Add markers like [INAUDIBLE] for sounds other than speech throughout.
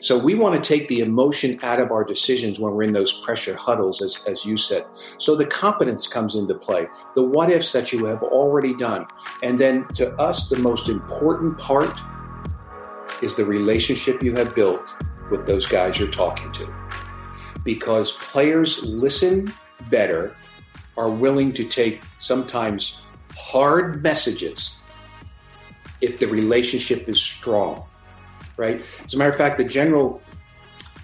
So we want to take the emotion out of our decisions when we're in those pressure huddles, as, as you said. So the competence comes into play, the what ifs that you have already done. And then to us, the most important part is the relationship you have built with those guys you're talking to. Because players listen better, are willing to take sometimes hard messages if the relationship is strong, right? As a matter of fact, the general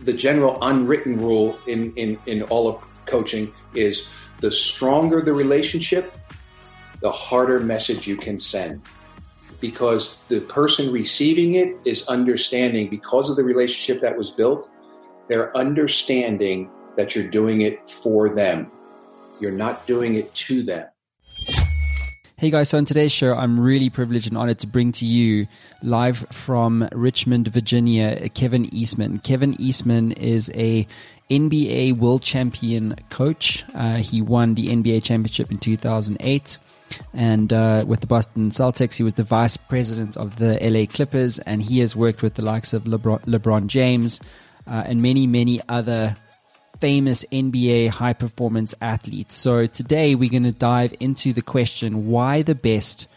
the general unwritten rule in, in, in all of coaching is the stronger the relationship, the harder message you can send. Because the person receiving it is understanding because of the relationship that was built, they're understanding that you're doing it for them. You're not doing it to them. Hey guys, so on today's show, I'm really privileged and honored to bring to you live from Richmond, Virginia, Kevin Eastman. Kevin Eastman is a NBA world champion coach. Uh, he won the NBA championship in 2008. And uh, with the Boston Celtics, he was the vice president of the LA Clippers. And he has worked with the likes of LeBron, LeBron James uh, and many, many other famous NBA high performance athletes. So today we're going to dive into the question why the best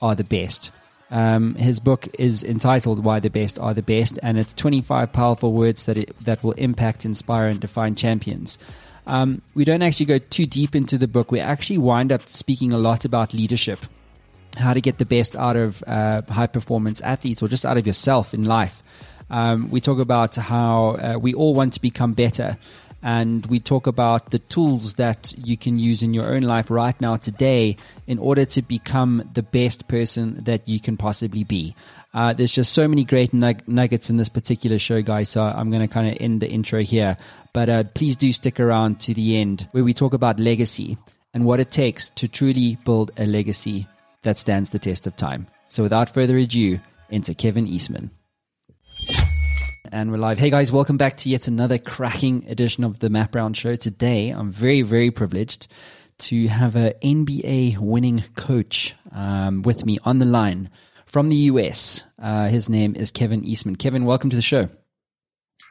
are the best. Um, his book is entitled "Why the Best Are the Best," and it's 25 powerful words that it, that will impact, inspire, and define champions. Um, we don't actually go too deep into the book. We actually wind up speaking a lot about leadership, how to get the best out of uh, high performance athletes, or just out of yourself in life. Um, we talk about how uh, we all want to become better, and we talk about the tools that you can use in your own life right now today in order to become the best person that you can possibly be. Uh, there's just so many great nug- nuggets in this particular show, guys. So I'm going to kind of end the intro here. But uh, please do stick around to the end where we talk about legacy and what it takes to truly build a legacy that stands the test of time. So without further ado, enter Kevin Eastman and we're live. Hey guys, welcome back to yet another cracking edition of the Matt Brown Show. Today, I'm very, very privileged to have an NBA winning coach um, with me on the line from the US. Uh, his name is Kevin Eastman. Kevin, welcome to the show.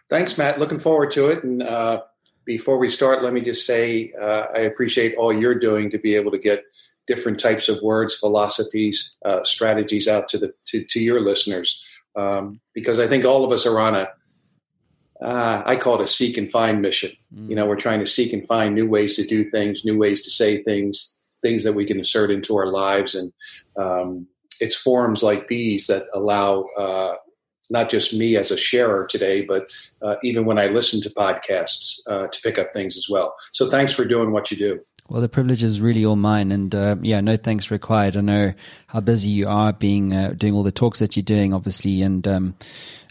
Thanks, Matt. Looking forward to it. And uh, before we start, let me just say uh, I appreciate all you're doing to be able to get different types of words, philosophies, uh, strategies out to the to, to your listeners um, because I think all of us are on a uh, I call it a seek and find mission. Mm. You know, we're trying to seek and find new ways to do things, new ways to say things, things that we can insert into our lives, and um, it's forums like these that allow uh, not just me as a sharer today, but uh, even when I listen to podcasts uh, to pick up things as well. So, thanks for doing what you do. Well, the privilege is really all mine, and uh, yeah, no thanks required. I know how busy you are, being uh, doing all the talks that you're doing, obviously, and um,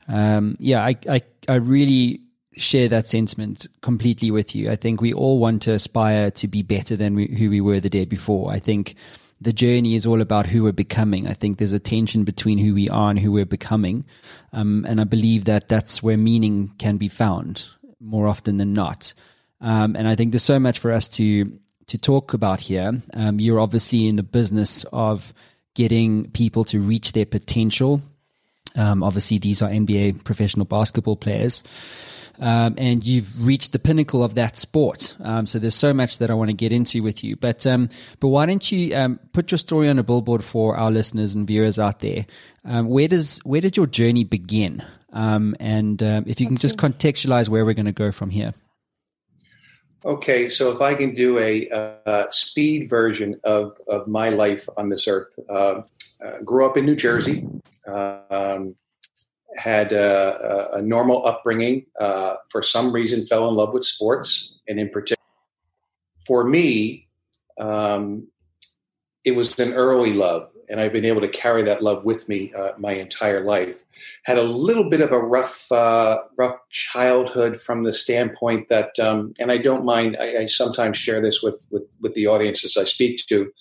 um, yeah, I, I I really share that sentiment completely with you. I think we all want to aspire to be better than we, who we were the day before. I think the journey is all about who we're becoming. I think there's a tension between who we are and who we're becoming, um, and I believe that that's where meaning can be found more often than not. Um, and I think there's so much for us to to talk about here. Um, you're obviously in the business of getting people to reach their potential. Um, obviously, these are NBA professional basketball players. Um, and you've reached the pinnacle of that sport. Um, so there's so much that I want to get into with you. But um, but why don't you um, put your story on a billboard for our listeners and viewers out there? Um, where does where did your journey begin? Um, and if you can just contextualize where we're going to go from here. Okay, so if I can do a, a speed version of, of my life on this earth, uh, uh, grew up in New Jersey, um, had a, a, normal upbringing. Uh, for some reason, fell in love with sports, and in particular, for me, um, it was an early love and I've been able to carry that love with me uh, my entire life. Had a little bit of a rough, uh, rough childhood from the standpoint that, um, and I don't mind. I, I, sometimes share this with, with with the audiences I speak to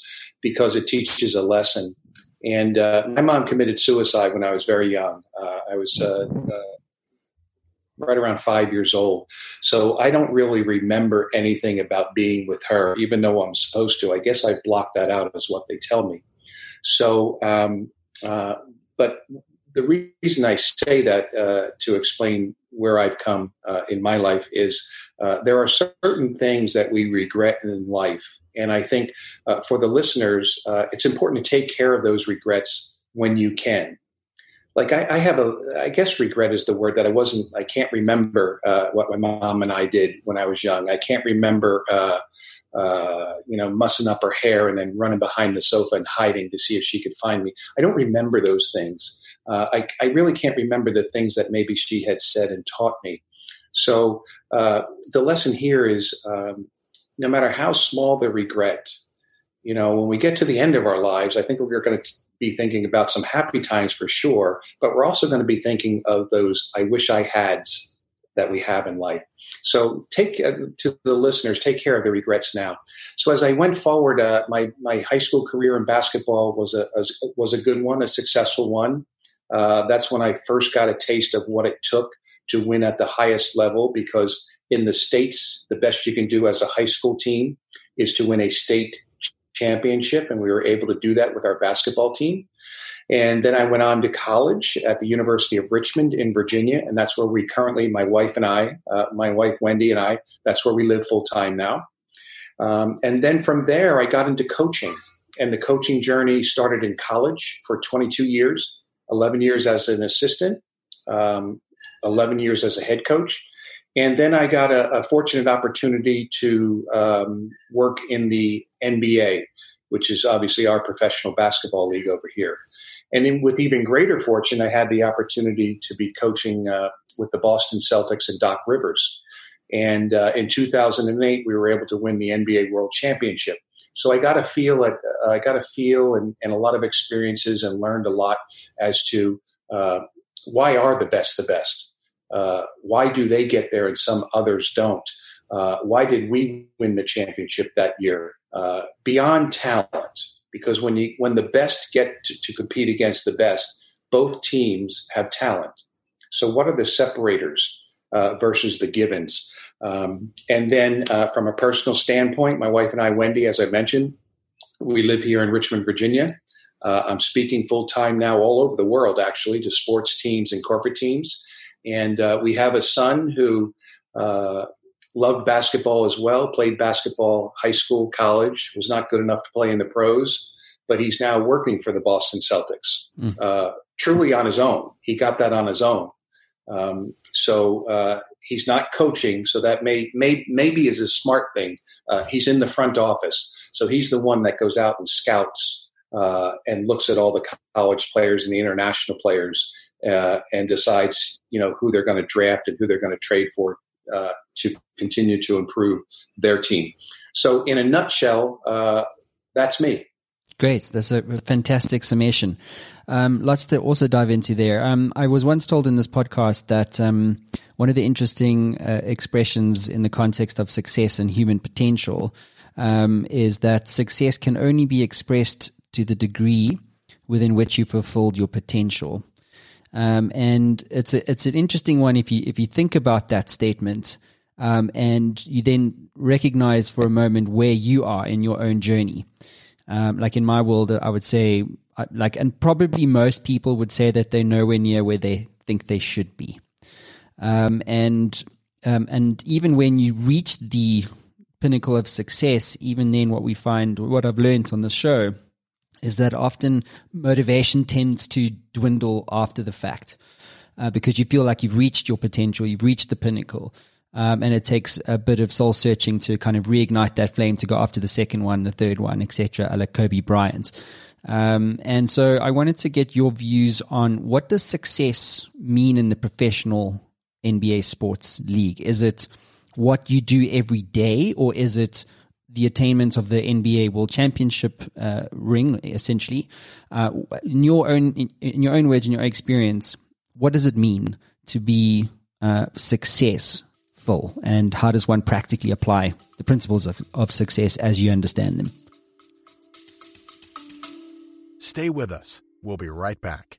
because it teaches a lesson. And uh, my mom committed suicide when I was very young. Uh, I was uh, uh, right around five years old. So I don't really remember anything about being with her, even though I'm supposed to. I guess I blocked that out, is what they tell me. So, um, uh, but the reason I say that uh, to explain where I've come uh, in my life is uh, there are certain things that we regret in life. And I think uh, for the listeners, uh, it's important to take care of those regrets when you can. Like I, I, have a, I guess regret is the word that I wasn't, I can't remember uh, what my mom and I did when I was young. I can't remember, you know, mussing up her hair and then running behind the sofa and hiding to see if she could find me. I don't remember those things uh, I, I, really can't remember the things that maybe she had said and taught me. So uh, the lesson here is um, no matter how small the regret, you know, when we get to the end of our lives, I think we're going to be thinking about some happy times for sure, but we're also going to be thinking of those I wish I had's that we have in life. So take uh, to the listeners, take care of the regrets now. So as I went forward, uh, my my high school career in basketball was a, a was a good one, a successful one. Uh, that's when I first got a taste of what it took to win at the highest level because in the States, the best you can do as a high school team is to win a state championship. And we were able to do that with our basketball team. And then I went on to college at the University of Richmond in Virginia. And that's where we currently, my wife and I, uh, my wife Wendy and I, that's where we live full time now. Um, and then from there, I got into coaching. And the coaching journey started in college for 22 years 11 years as an assistant, um, 11 years as a head coach. And then I got a, a fortunate opportunity to um, work in the NBA, which is obviously our professional basketball league over here. And in, with even greater fortune, I had the opportunity to be coaching uh, with the Boston Celtics and Doc Rivers. And uh, in 2008, we were able to win the NBA World Championship. So I got a feel at, uh, I got a feel and, and, a lot of experiences and learned a lot as to uh, why are the best the best? Uh, why do they get there and some others don't? Uh, why did we win the championship that year? Uh, beyond talent, because when you when the best get to, to compete against the best, both teams have talent. So what are the separators uh, versus the givens? Um, and then uh, from a personal standpoint, my wife and I, Wendy, as I mentioned, we live here in Richmond, Virginia. I'm speaking full time now all over the world, actually, to sports teams and corporate teams. And uh, we have a son who uh, loved basketball as well, played basketball high school, college, was not good enough to play in the pros, but he's now working for the Boston Celtics, mm. truly on his own. He got that on his own. Um, so uh, he's not coaching, so that may, may maybe is a smart thing. Uh, he's in the front office, so he's the one that goes out and scouts uh, and looks at all the college players and the international players uh, and decides, you know, who they're going to draft and who they're going to trade for uh, to continue to improve their team. So, in a nutshell, uh, that's me. Great. That's a fantastic summation. Um, lots to also dive into there. Um, I was once told in this podcast that um, one of the interesting uh, expressions in the context of success and human potential um, is that success can only be expressed to the degree within which you fulfilled your potential. Um, and it's a, it's an interesting one if you if you think about that statement. Um, and you then recognize for a moment where you are in your own journey. Um, like in my world, I would say, uh, like, and probably most people would say that they're nowhere near where they think they should be. Um, and um, and even when you reach the pinnacle of success, even then, what we find, what I've learned on the show, is that often motivation tends to dwindle after the fact uh, because you feel like you've reached your potential, you've reached the pinnacle. Um, and it takes a bit of soul searching to kind of reignite that flame to go after the second one, the third one, etc. Like Kobe Bryant. Um, and so I wanted to get your views on what does success mean in the professional NBA sports league? Is it what you do every day, or is it the attainment of the NBA World Championship uh, ring, essentially? Uh, in your own, in, in, your own words, in your experience, what does it mean to be uh, successful and how does one practically apply the principles of, of success as you understand them? Stay with us. We'll be right back.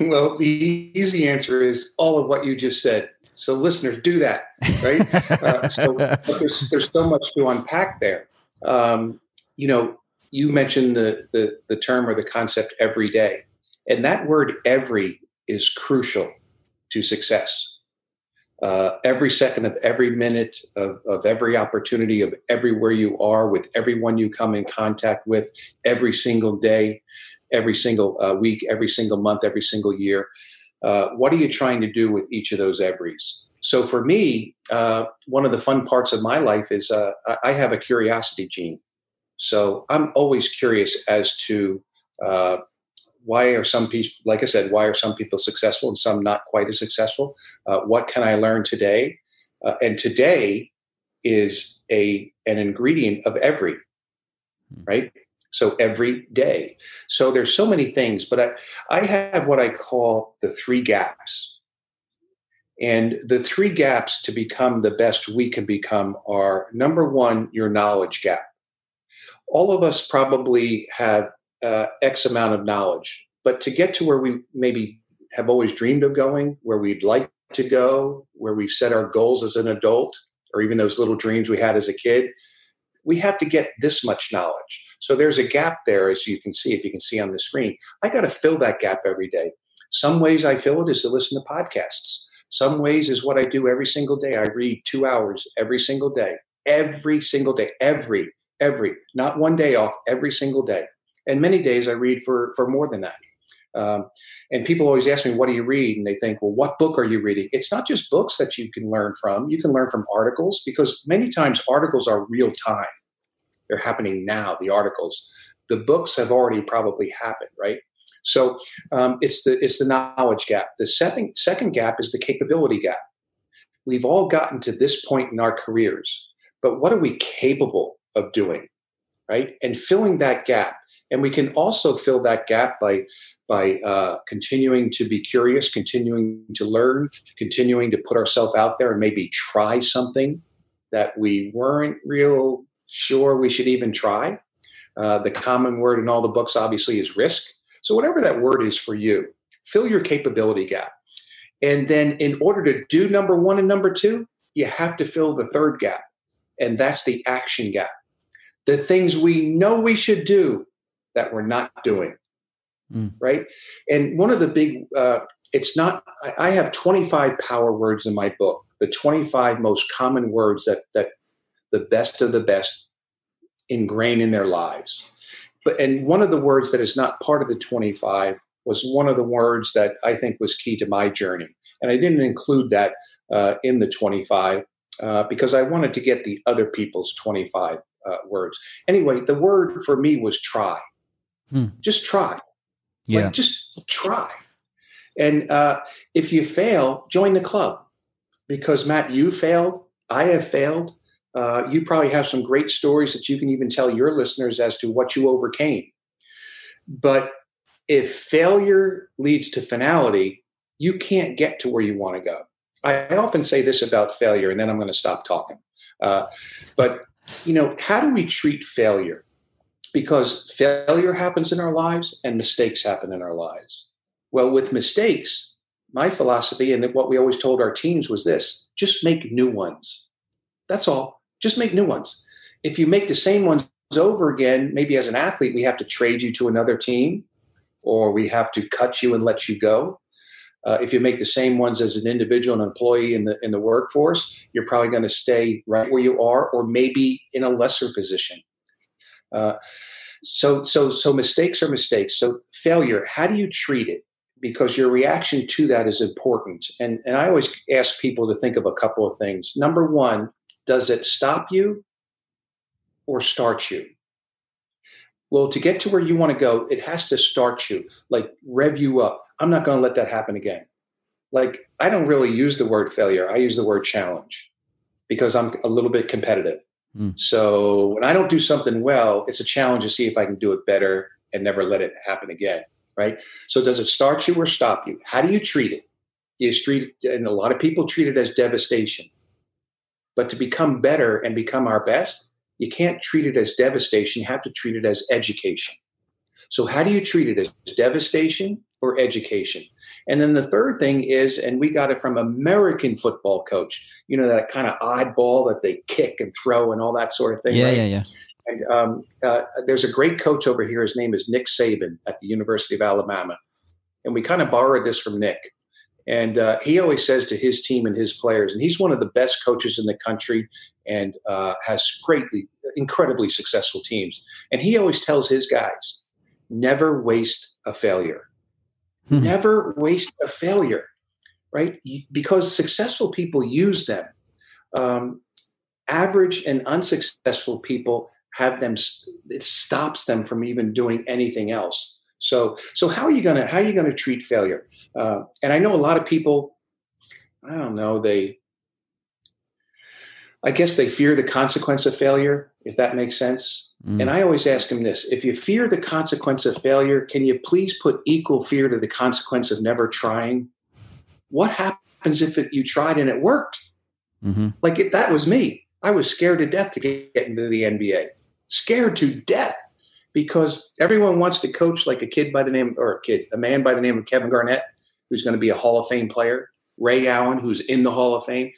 Well, the easy answer is all of what you just said. So, listeners, do that, right? [LAUGHS] uh, so, there's, there's so much to unpack there. Um, you know, you mentioned the, the, the term or the concept every day, and that word every is crucial to success. Uh, every second of every minute of, of every opportunity of everywhere you are with everyone you come in contact with every single day every single uh, week, every single month, every single year. Uh, what are you trying to do with each of those everys? So for me, uh, one of the fun parts of my life is uh, I have a curiosity gene. So I'm always curious as to uh, why are some people, like I said, why are some people successful and some not quite as successful? Uh, what can I learn today? and today is a an ingredient of every, hmm. right? So every day. So there's so many things, but I, I have what I call the three gaps. And the three gaps to become the best we can become are number one, your knowledge gap. All of us probably have uh, X amount of knowledge, but to get to where we maybe have always dreamed of going, where we'd like to go, where we've set our goals as an adult, or even those little dreams we had as a kid, we have to get this much knowledge. So there's a gap there, as you can see, if you can see on the screen. I got to fill that gap every day. Some ways I fill it is to listen to podcasts. Some ways is what I do every single day. I read two hours every single day, every single day, every, every, not one day off, every single day. And many days I read for, for more than that. Um, and people always ask me, what do you read? And they think, well, what book are you reading? It's not just books that you can learn from. You can learn from articles because many times articles are real time. They're happening now, the articles. The books have already probably happened, right? So um, it's the it's the knowledge gap. The second second gap is the capability gap. We've all gotten to this point in our careers, but what are we capable of doing, right? And filling that gap, and we can also fill that gap by by uh, continuing to be curious, continuing to learn, continuing to put ourselves out there, and maybe try something that we weren't real sure we should even try. Uh, the common word in all the books, obviously, is risk. So, whatever that word is for you, fill your capability gap. And then, in order to do number one and number two, you have to fill the third gap, and that's the action gap. The things we know we should do that we're not doing. Mm. Right. And one of the big, uh, it's not, I have 25 power words in my book, the 25 most common words that, that the best of the best ingrained in their lives. But and one of the words that is not part of the 25 was one of the words that I think was key to my journey. And I didn't include that uh, in the 25 uh, because I wanted to get the other people's 25 uh, words. Anyway, the word for me was try. Hmm. Just try. Yeah. Like, just try. And uh, if you fail, join the club because Matt, you failed. I have failed uh, you probably have some great stories that you can even tell your listeners as to what you overcame. But if failure leads to finality, you can't get to where you want to go. I often say this about failure, and then I'm going to stop talking. Uh, but you know, how do we treat failure? Because failure happens in our lives, and mistakes happen in our lives. Well, with mistakes, my philosophy and what we always told our teams was this: just make new ones. That's all. Just make new ones. If you make the same ones over again, maybe as an athlete, we have to trade you to another team or we have to cut you and let you go. Uh, if you make the same ones as an individual and employee in the in the workforce, you're probably going to stay right where you are, or maybe in a lesser position. Uh, so so so mistakes are mistakes. So failure, how do you treat it? Because your reaction to that is important. And and I always ask people to think of a couple of things. Number one, does it stop you or start you? Well, to get to where you want to go, it has to start you, like rev you up. I'm not going to let that happen again. Like, I don't really use the word failure, I use the word challenge because I'm a little bit competitive. Mm. So when I don't do something well, it's a challenge to see if I can do it better and never let it happen again. Right. So does it start you or stop you? How do you treat it? Do you treat it, and a lot of people treat it as devastation. But to become better and become our best, you can't treat it as devastation. You have to treat it as education. So, how do you treat it as devastation or education? And then the third thing is, and we got it from American football coach, you know, that kind of oddball that they kick and throw and all that sort of thing. Yeah, right? yeah, yeah. And um, uh, there's a great coach over here. His name is Nick Saban at the University of Alabama. And we kind of borrowed this from Nick. And uh, he always says to his team and his players, and he's one of the best coaches in the country and uh, has greatly, incredibly successful teams. And he always tells his guys, never waste a failure. Mm-hmm. Never waste a failure, right? Because successful people use them. Um, average and unsuccessful people have them. It stops them from even doing anything else. So, so how are you gonna how are you gonna treat failure? Uh, and I know a lot of people. I don't know. They, I guess they fear the consequence of failure, if that makes sense. Mm. And I always ask them this: If you fear the consequence of failure, can you please put equal fear to the consequence of never trying? What happens if it, you tried and it worked? Mm-hmm. Like it, that was me. I was scared to death to get, get into the NBA. Scared to death because everyone wants to coach like a kid by the name or a kid, a man by the name of Kevin Garnett, who's going to be a Hall of Fame player, Ray Allen, who's in the Hall of Fame.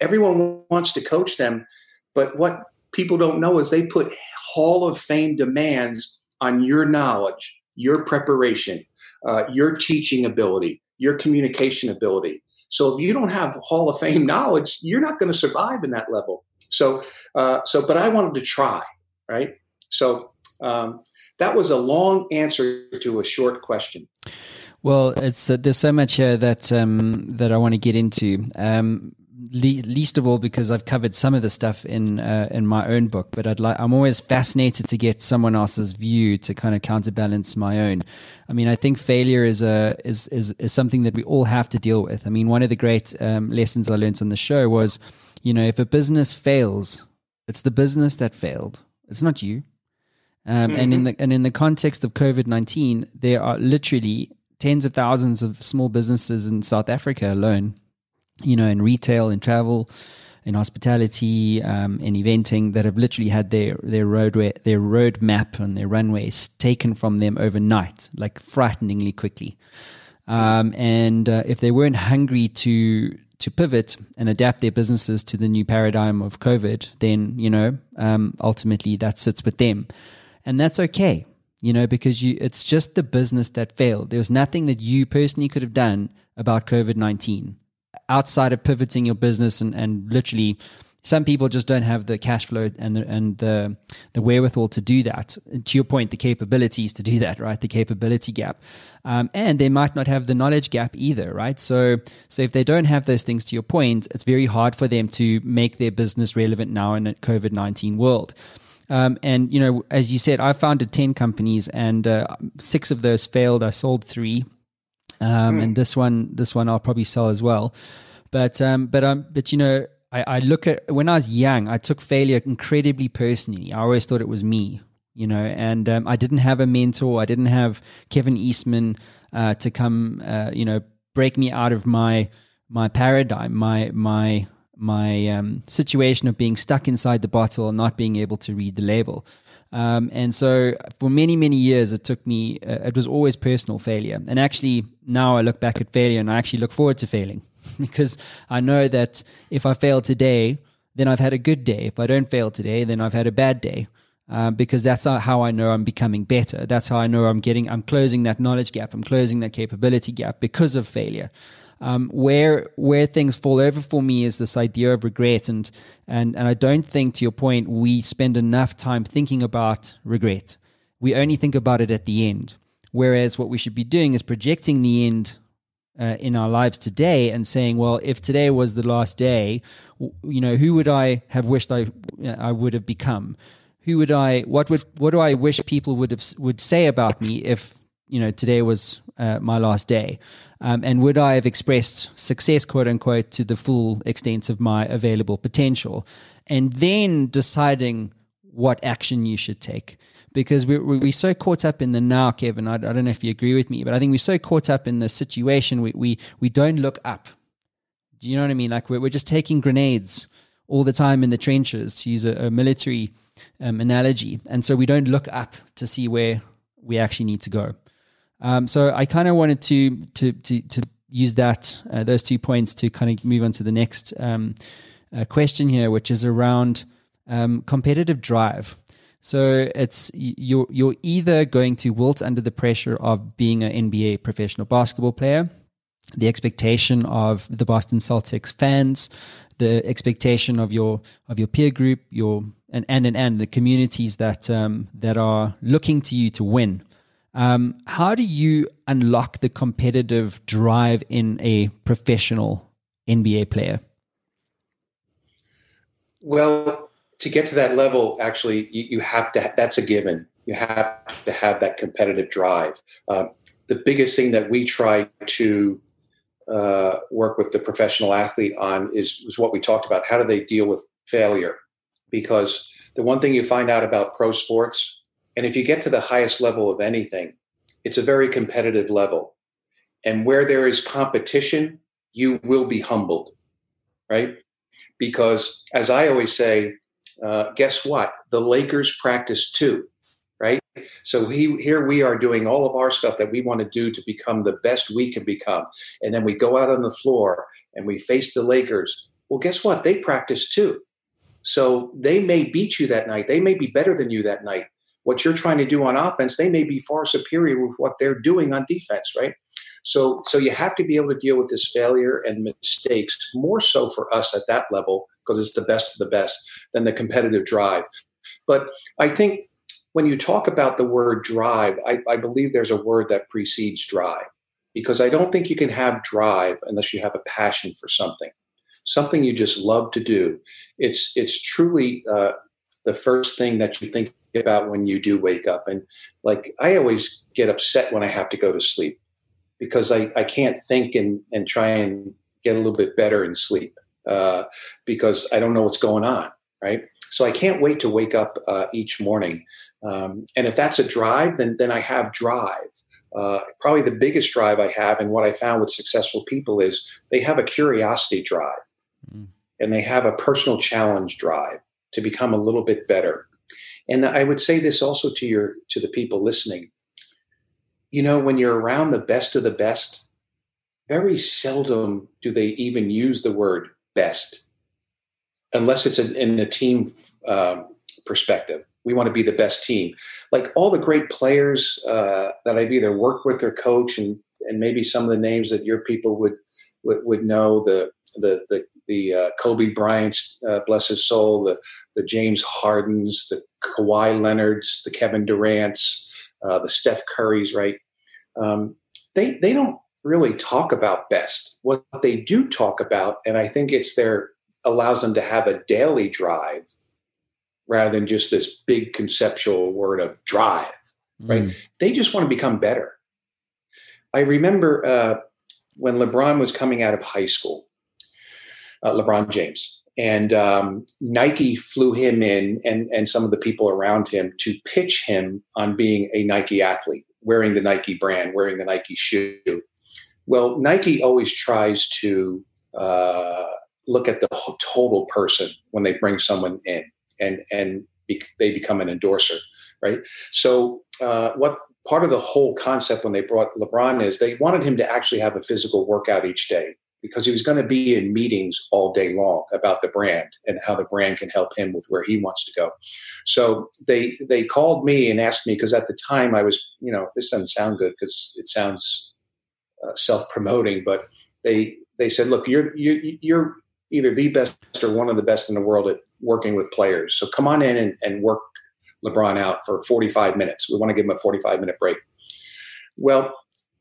Everyone wants to coach them, but what people don't know is they put Hall of Fame demands on your knowledge, your preparation, uh, your teaching ability, your communication ability. So if you don't have Hall of Fame knowledge, you're not going to survive in that level. So, uh, so, but I wanted to try, right? So um, that was a long answer to a short question. Well, it's uh, there's so much here that um, that I want to get into. Um, le- least of all because I've covered some of the stuff in uh, in my own book, but I'd like I'm always fascinated to get someone else's view to kind of counterbalance my own. I mean, I think failure is a is is, is something that we all have to deal with. I mean, one of the great um, lessons I learned on the show was, you know, if a business fails, it's the business that failed. It's not you. Um, mm-hmm. And in mm-hmm. the and in the context of COVID nineteen, there are literally tens of thousands of small businesses in South Africa alone. You know, in retail, in travel, in hospitality, um, in eventing, that have literally had their their roadway, their road map and their runways taken from them overnight, like frighteningly quickly. Um, and uh, if they weren't hungry to to pivot and adapt their businesses to the new paradigm of COVID, then you know um, ultimately that sits with them and that's okay you know because you it's just the business that failed there was nothing that you personally could have done about covid-19 outside of pivoting your business and, and literally some people just don't have the cash flow and the, and the the wherewithal to do that. And to your point, the capabilities to do that, right? The capability gap, um, and they might not have the knowledge gap either, right? So so if they don't have those things, to your point, it's very hard for them to make their business relevant now in a COVID nineteen world. Um, and you know, as you said, I founded ten companies, and uh, six of those failed. I sold three, um, mm. and this one, this one, I'll probably sell as well. But um, but um, but you know, I, I look at when I was young, I took failure incredibly personally. I always thought it was me, you know, and um, I didn't have a mentor. I didn't have Kevin Eastman uh, to come, uh, you know, break me out of my my paradigm, my my my um, situation of being stuck inside the bottle and not being able to read the label. Um, and so for many, many years, it took me, uh, it was always personal failure. And actually, now I look back at failure and I actually look forward to failing [LAUGHS] because I know that if I fail today, then I've had a good day. If I don't fail today, then I've had a bad day. uh, because that's how I know I'm becoming better. That's how I know I'm getting, I'm closing that knowledge gap, I'm closing that capability gap because of failure. Um, where where things fall over for me is this idea of regret, and and and I don't think, to your point, we spend enough time thinking about regret. We only think about it at the end. Whereas what we should be doing is projecting the end uh, in our lives today and saying, well, if today was the last day, you know, who would I have wished I I would have become? Who would I? What would what do I wish people would have would say about me if you know today was uh, my last day? Um, and would I have expressed success, quote unquote, to the full extent of my available potential? And then deciding what action you should take because we, we, we're so caught up in the now, Kevin. I, I don't know if you agree with me, but I think we're so caught up in the situation, we, we, we don't look up. Do you know what I mean? Like we're, we're just taking grenades all the time in the trenches, to use a, a military um, analogy. And so we don't look up to see where we actually need to go. Um, so I kind of wanted to, to, to, to use that, uh, those two points to kind of move on to the next um, uh, question here, which is around um, competitive drive. So it's you're you're either going to wilt under the pressure of being an NBA professional basketball player, the expectation of the Boston Celtics fans, the expectation of your of your peer group, your and and and, and the communities that um, that are looking to you to win. Um, how do you unlock the competitive drive in a professional NBA player? Well, to get to that level, actually, you, you, have to. That's a given. You have to have that competitive drive. Uh, the biggest thing that we try to uh, work with the professional athlete on is, is what we talked about. How do they deal with failure? Because the one thing you find out about pro sports, and if you get to the highest level of anything, it's a very competitive level. And where there is competition, you will be humbled, right? Because as I always say, uh, guess what? The Lakers practice too, right? So he, here we are doing all of our stuff that we want to do to become the best we can become. And then we go out on the floor and we face the Lakers. Well, guess what? They practice too. So they may beat you that night. They may be better than you that night. What you're trying to do on offense, they may be far superior with what they're doing on defense, right? So, so you have to be able to deal with this failure and mistakes more so for us at that level because it's the best of the best than the competitive drive. But I think when you talk about the word drive, I, I believe there's a word that precedes drive because I don't think you can have drive unless you have a passion for something, something you just love to do. It's it's truly uh, the first thing that you think about when you do wake up. And like I always get upset when I have to go to sleep because I, I can't think and, and try and get a little bit better in sleep uh, because I don't know what's going on, right? So I can't wait to wake up uh, each morning. Um, and if that's a drive, then then I have drive. Uh, probably the biggest drive I have, and what I found with successful people is they have a curiosity drive, mm. and they have a personal challenge drive to become a little bit better. And I would say this also to your to the people listening. You know, when you're around the best of the best, very seldom do they even use the word best, unless it's in, a team uh, perspective. We want to be the best team. Like all the great players uh, that I've either worked with or coached, and and maybe some of the names that your people would would, would know the the the the uh, Kobe Bryant's, uh, bless his soul, the the James Hardens, the Kawhi Leonards, the Kevin Durant's, uh, the Steph Currys, right? Um, they they don't really talk about best. What they do talk about, and I think it's their allows them to have a daily drive rather than just this big conceptual word of drive, right? Mm. They just want to become better. I remember uh, when LeBron was coming out of high school, uh, LeBron James, and um, Nike flew him in and, and some of the people around him to pitch him on being a Nike athlete, wearing the Nike brand, wearing the Nike shoe. Well, Nike always tries to uh, look at the total person when they bring someone in, and and be, they become an endorser, right? So, uh, what part of the whole concept when they brought LeBron is they wanted him to actually have a physical workout each day. Because he was going to be in meetings all day long about the brand and how the brand can help him with where he wants to go. So they they called me and asked me because at the time I was you know this doesn't sound good because it sounds uh, self promoting, but they they said, look, you're you're you're either the best or one of the best in the world at working with players. So come on in and, and work LeBron out for 45 minutes. We want to give him a 45 minute break. Well,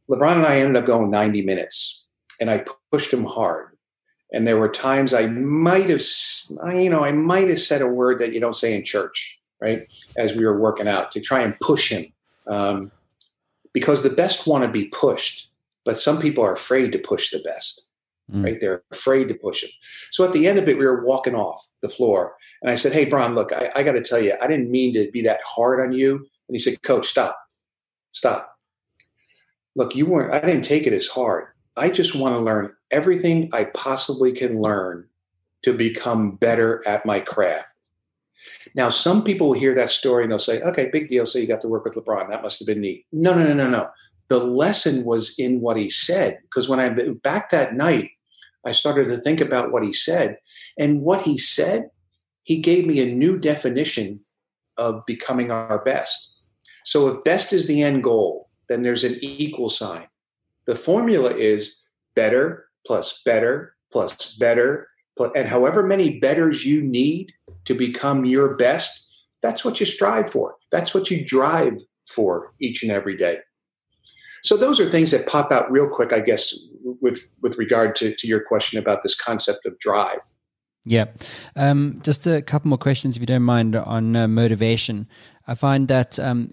LeBron and I ended up going 90 minutes and I pushed him hard. And there were times I might have, you know, I might have said a word that you don't say in church, right? As we were working out to try and push him. Um, because the best want to be pushed, but some people are afraid to push the best, mm. right? They're afraid to push him. So at the end of it, we were walking off the floor. And I said, Hey, Bron, look, I, I got to tell you, I didn't mean to be that hard on you. And he said, Coach, stop, stop. Look, you weren't, I didn't take it as hard. I just want to learn everything I possibly can learn to become better at my craft. Now, some people will hear that story and they'll say, okay, big deal. So you got to work with LeBron. That must have been neat. No, no, no, no, no. The lesson was in what he said. Because when I back that night, I started to think about what he said. And what he said, he gave me a new definition of becoming our best. So if best is the end goal, then there's an equal sign. The formula is better plus better plus better, plus, and however many betters you need to become your best, that's what you strive for. That's what you drive for each and every day. So those are things that pop out real quick, I guess, with with regard to, to your question about this concept of drive. Yeah. Um, just a couple more questions, if you don't mind, on uh, motivation. I find that, um,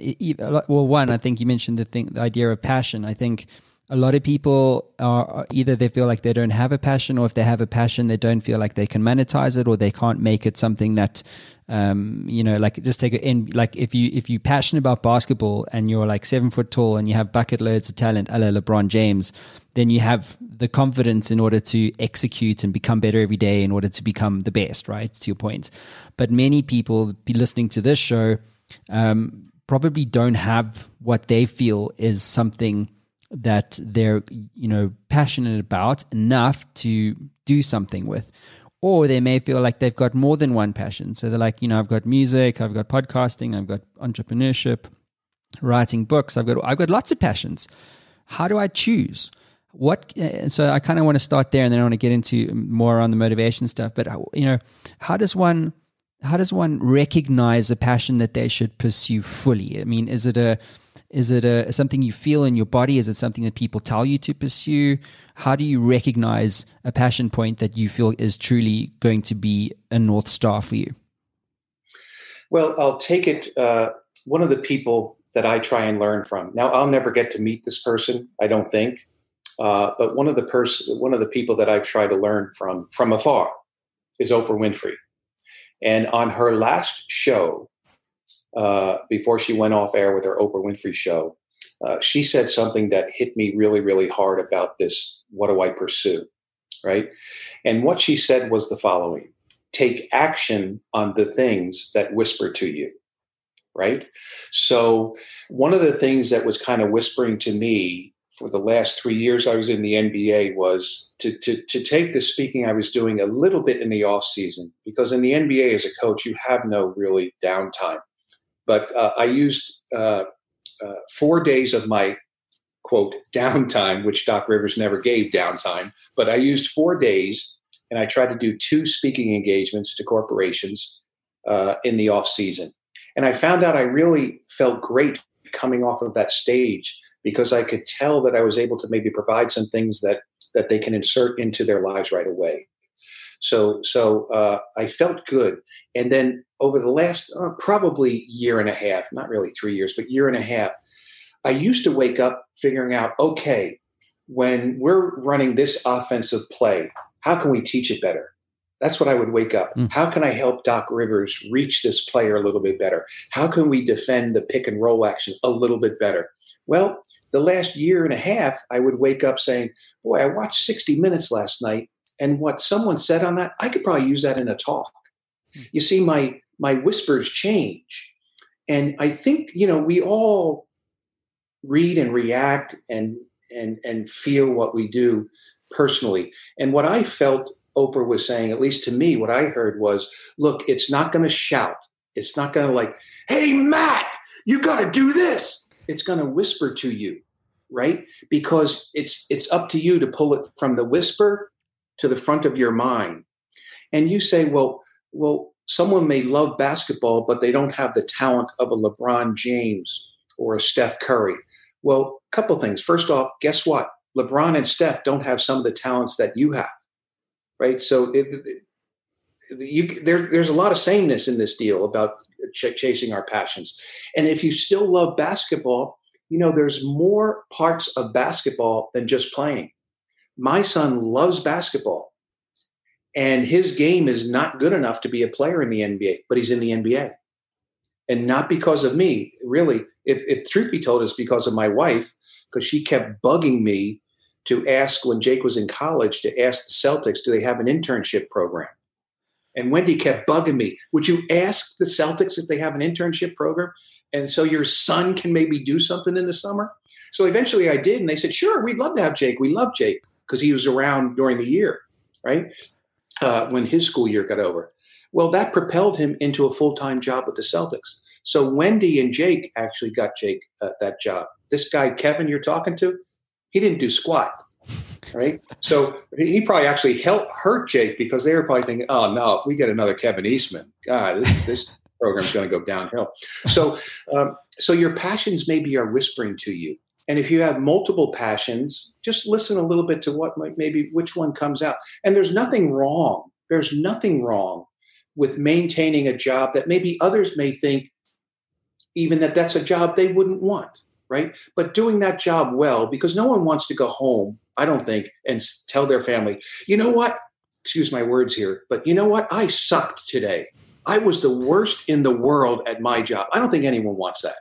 well, one, I think you mentioned the thing, the idea of passion. I think a lot of people are either they feel like they don't have a passion, or if they have a passion, they don't feel like they can monetize it, or they can't make it something that, um, you know, like just take it in. Like if you if you're passionate about basketball and you're like seven foot tall and you have bucket loads of talent, a la LeBron James, then you have the confidence in order to execute and become better every day in order to become the best. Right to your point, but many people be listening to this show. Um, probably don't have what they feel is something that they're you know passionate about enough to do something with. Or they may feel like they've got more than one passion. So they're like you know i've got music i've got podcasting i've got entrepreneurship writing books i've got i've got lots of passions. How do i choose? What uh, so i kind of want to start there and then i want to get into more on the motivation stuff but you know how does one how does one recognize a passion that they should pursue fully? I mean is it a is it a, something you feel in your body? Is it something that people tell you to pursue? How do you recognize a passion point that you feel is truly going to be a North Star for you? Well, I'll take it. Uh, one of the people that I try and learn from. Now, I'll never get to meet this person, I don't think. Uh, but one of the person, one of the people that I've tried to learn from from afar is Oprah Winfrey. And on her last show, uh, before she went off air with her Oprah Winfrey show, uh, she said something that hit me really, really hard about this. What do I pursue? Right. And what she said was the following take action on the things that whisper to you. Right. So, one of the things that was kind of whispering to me for the last three years I was in the NBA was to, to, to take the speaking I was doing a little bit in the off season because in the NBA as a coach, you have no really downtime. But uh, I used uh, uh, four days of my quote downtime, which Doc Rivers never gave downtime, but I used four days and I tried to do two speaking engagements to corporations uh, in the off season. And I found out I really felt great coming off of that stage because I could tell that I was able to maybe provide some things that that they can insert into their lives right away. So so uh, I felt good, and then over the last uh, probably year and a half, not really three years, but year and a half, I used to wake up figuring out, okay, when we're running this offensive play, how can we teach it better? That's what I would wake up. Mm. How can I help Doc Rivers reach this player a little bit better? How can we defend the pick and roll action a little bit better? Well, the last year and a half, I would wake up saying, Boy, I watched 60 minutes last night, and what someone said on that, I could probably use that in a talk. You see, my my whispers change. And I think, you know, we all read and react and and and feel what we do, personally. And what I felt Oprah was saying, at least to me, what I heard was, look, it's not going to shout. It's not going to like, hey, Matt, you got to do this. It's going to whisper to you, right? Because it's it's up to you to pull it from the whisper to the front of your mind. And you say, well, well, someone may love basketball, but they don't have the talent of a LeBron James or a Steph Curry. Well, a couple things. First off, guess what? LeBron and Steph don't have some of the talents that you have, right? So it, it, you, there, there's a lot of sameness in this deal about ch- chasing our passions. And if you still love basketball, you know, there's more parts of basketball than just playing. My son loves basketball, and his game is not good enough to be a player in the NBA, but he's in the NBA. And not because of me, really. If, if truth be told, it's because of my wife, because she kept bugging me to ask when Jake was in college to ask the Celtics, do they have an internship program? And Wendy kept bugging me. Would you ask the Celtics if they have an internship program? And so your son can maybe do something in the summer? So eventually I did. And they said, sure, we'd love to have Jake. We love Jake because he was around during the year, right? Uh, when his school year got over. Well, that propelled him into a full time job with the Celtics. So Wendy and Jake actually got Jake uh, that job. This guy, Kevin, you're talking to, he didn't do squat right? So he probably actually helped hurt Jake because they were probably thinking, "Oh no, if we get another Kevin Eastman, God, this, this program's going to go downhill." So, um, so your passions maybe are whispering to you, and if you have multiple passions, just listen a little bit to what might, maybe which one comes out. And there's nothing wrong. There's nothing wrong with maintaining a job that maybe others may think even that that's a job they wouldn't want right? But doing that job well, because no one wants to go home, I don't think, and tell their family, you know what? Excuse my words here, but you know what? I sucked today. I was the worst in the world at my job. I don't think anyone wants that,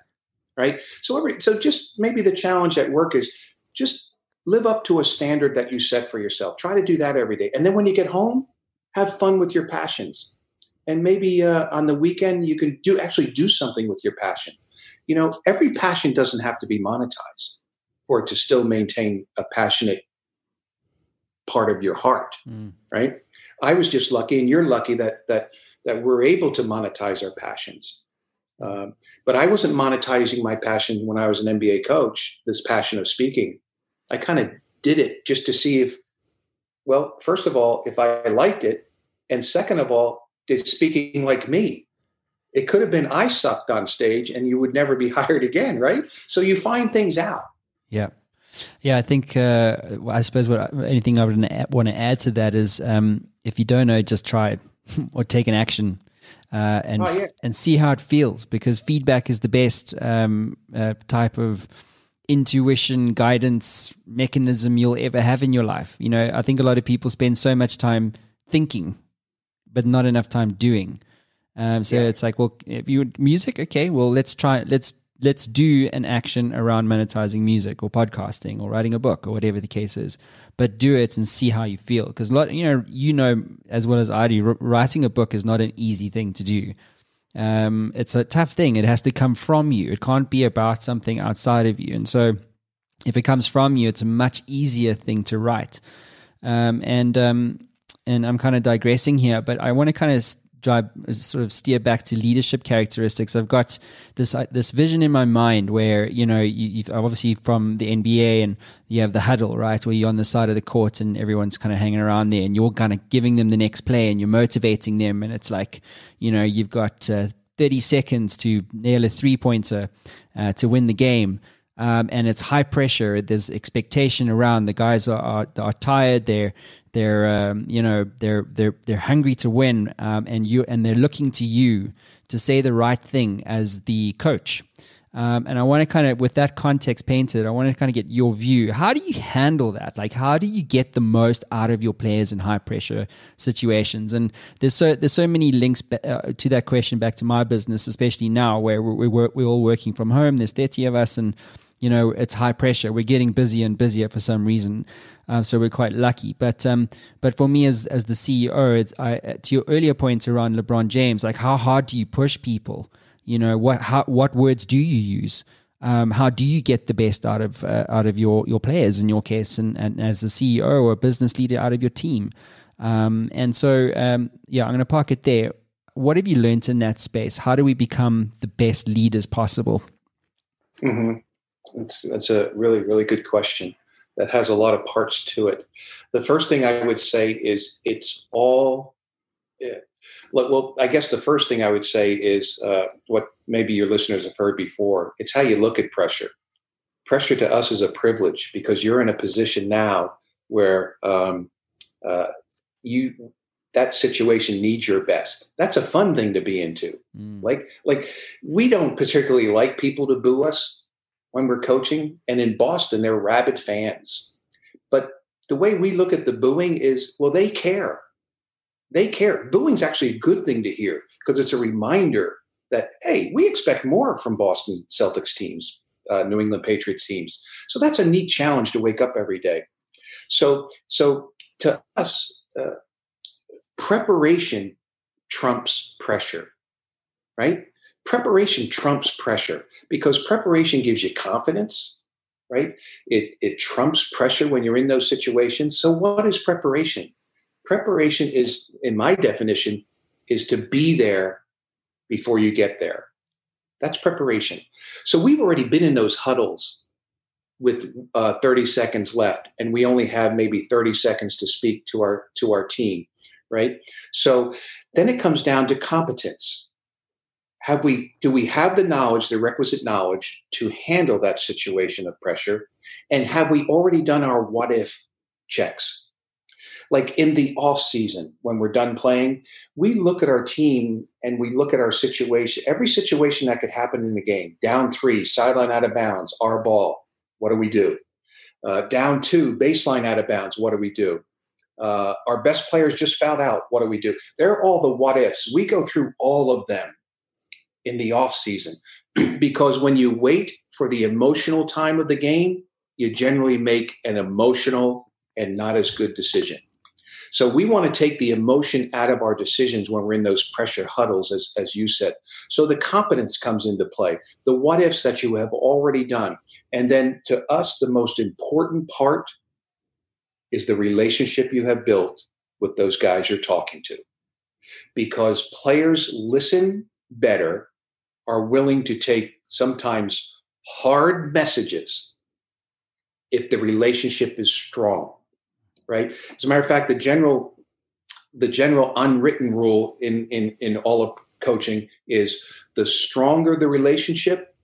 right? So every so just maybe the challenge at work is just live up to a standard that you set for yourself. Try to do that every day, and then when you get home, have fun with your passions. And maybe uh, on the weekend you can do actually do something with your passion you know, every passion doesn't have to be monetized for it to still maintain a passionate part of your heart, mm. right? I was just lucky, and you're lucky that that that we're able to monetize our passions. Um, but I wasn't monetizing my passion when I was an NBA coach. This passion of speaking, I kind of did it just to see if, well, first of all, if I liked it, and second of all, did speaking like me? It could have been I sucked on stage and you would never be [LAUGHS] hired again, right? So you find things out. Yeah. Yeah, I think, uh, I suppose what anything I would want to add to that is um, if you don't know, just try [LAUGHS] or take an action. Uh, and oh, yeah. and see how it feels because feedback is the best um, uh, type of intuition guidance mechanism you'll ever have in your life. You know, I think a lot of people spend so much time thinking, but not enough time doing. Um, so yeah. it's like, well, if you music, okay, well, let's try, let's let's do an action around monetizing music or podcasting or writing a book or whatever the case is. But do it and see how you feel, because a lot, you know, you know as well as I do, writing a book is not an easy thing to do. Um, it's a tough thing. It has to come from you. It can't be about something outside of you. And so, if it comes from you, it's a much easier thing to write. Um, and um, and I'm kind of digressing here, but I want to kind of drive sort of steer back to leadership characteristics i've got this uh, this vision in my mind where you know you, have obviously from the nba and you have the huddle right where you're on the side of the court and everyone's kind of hanging around there and you're kind of giving them the next play and you're motivating them and it's like you know you've got uh, 30 seconds to nail a three pointer uh, to win the game um, and it's high pressure. There's expectation around. The guys are, are, are tired. They're they're um, you know they're they're they're hungry to win, um, and you and they're looking to you to say the right thing as the coach. Um, and I want to kind of, with that context painted, I want to kind of get your view. How do you handle that? Like, how do you get the most out of your players in high pressure situations? And there's so there's so many links uh, to that question back to my business, especially now where we're, we're, we're all working from home. There's 30 of us, and you know it's high pressure. We're getting busier and busier for some reason. Uh, so we're quite lucky. But um, but for me as as the CEO, it's, I, to your earlier points around LeBron James, like how hard do you push people? You know what how, what words do you use? um, how do you get the best out of uh, out of your your players in your case, and, and as a CEO or business leader out of your team? Um, and so, um, yeah, I'm going to park it there. What have you learned in that space? How do we become the best leaders possible? Mm-hmm. That's that's a really really good question that has a lot of parts to it. The first thing I would say is it's all. Eh, well, I guess the first thing I would say is uh, what maybe your listeners have heard before. It's how you look at pressure. Pressure to us is a privilege because you're in a position now where um, uh, you that situation needs your best. That's a fun thing to be into. Mm. Like like we don't particularly like people to boo us when we're coaching, and in Boston they're rabid fans. But the way we look at the booing is, well, they care. They care. Booing's actually a good thing to hear because it's a reminder that hey, we expect more from Boston Celtics teams, uh, New England Patriots teams. So that's a neat challenge to wake up every day. So so to us, uh, preparation trumps pressure, right? Preparation trumps pressure because preparation gives you confidence, right? It, it trumps pressure when you're in those situations. So, what is preparation? Preparation is, in my definition, is to be there before you get there. That's preparation. So, we've already been in those huddles with uh, 30 seconds left, and we only have maybe 30 seconds to speak to our to our team right? So then it comes down to competence. Have we do we have the knowledge, the requisite knowledge to handle that situation of pressure? And have we already done our what if checks? Like in the off season, when we're done playing, we look at our team and we look at our situation, every situation that could happen in the game. Down three, sideline out of bounds, our ball. What do we do? Uh, down two, baseline out of bounds. What do we do? Uh, our best players just fouled out. What do we do? They're all the what ifs. We go through all of them in the off season [CLEARS THROAT] because when you wait for the emotional time of the game, you generally make an emotional and not as good decision. So we want to take the emotion out of our decisions when we're in those pressure huddles, as, as you said. So the competence comes into play, the what ifs that you have already done. And then to us, the most important part is the relationship you have built with those guys you're talking to. Because players listen better, are willing to take sometimes hard messages if the relationship is strong, right? As a matter of fact, the general the general unwritten rule in in in all of coaching is the stronger the relationship,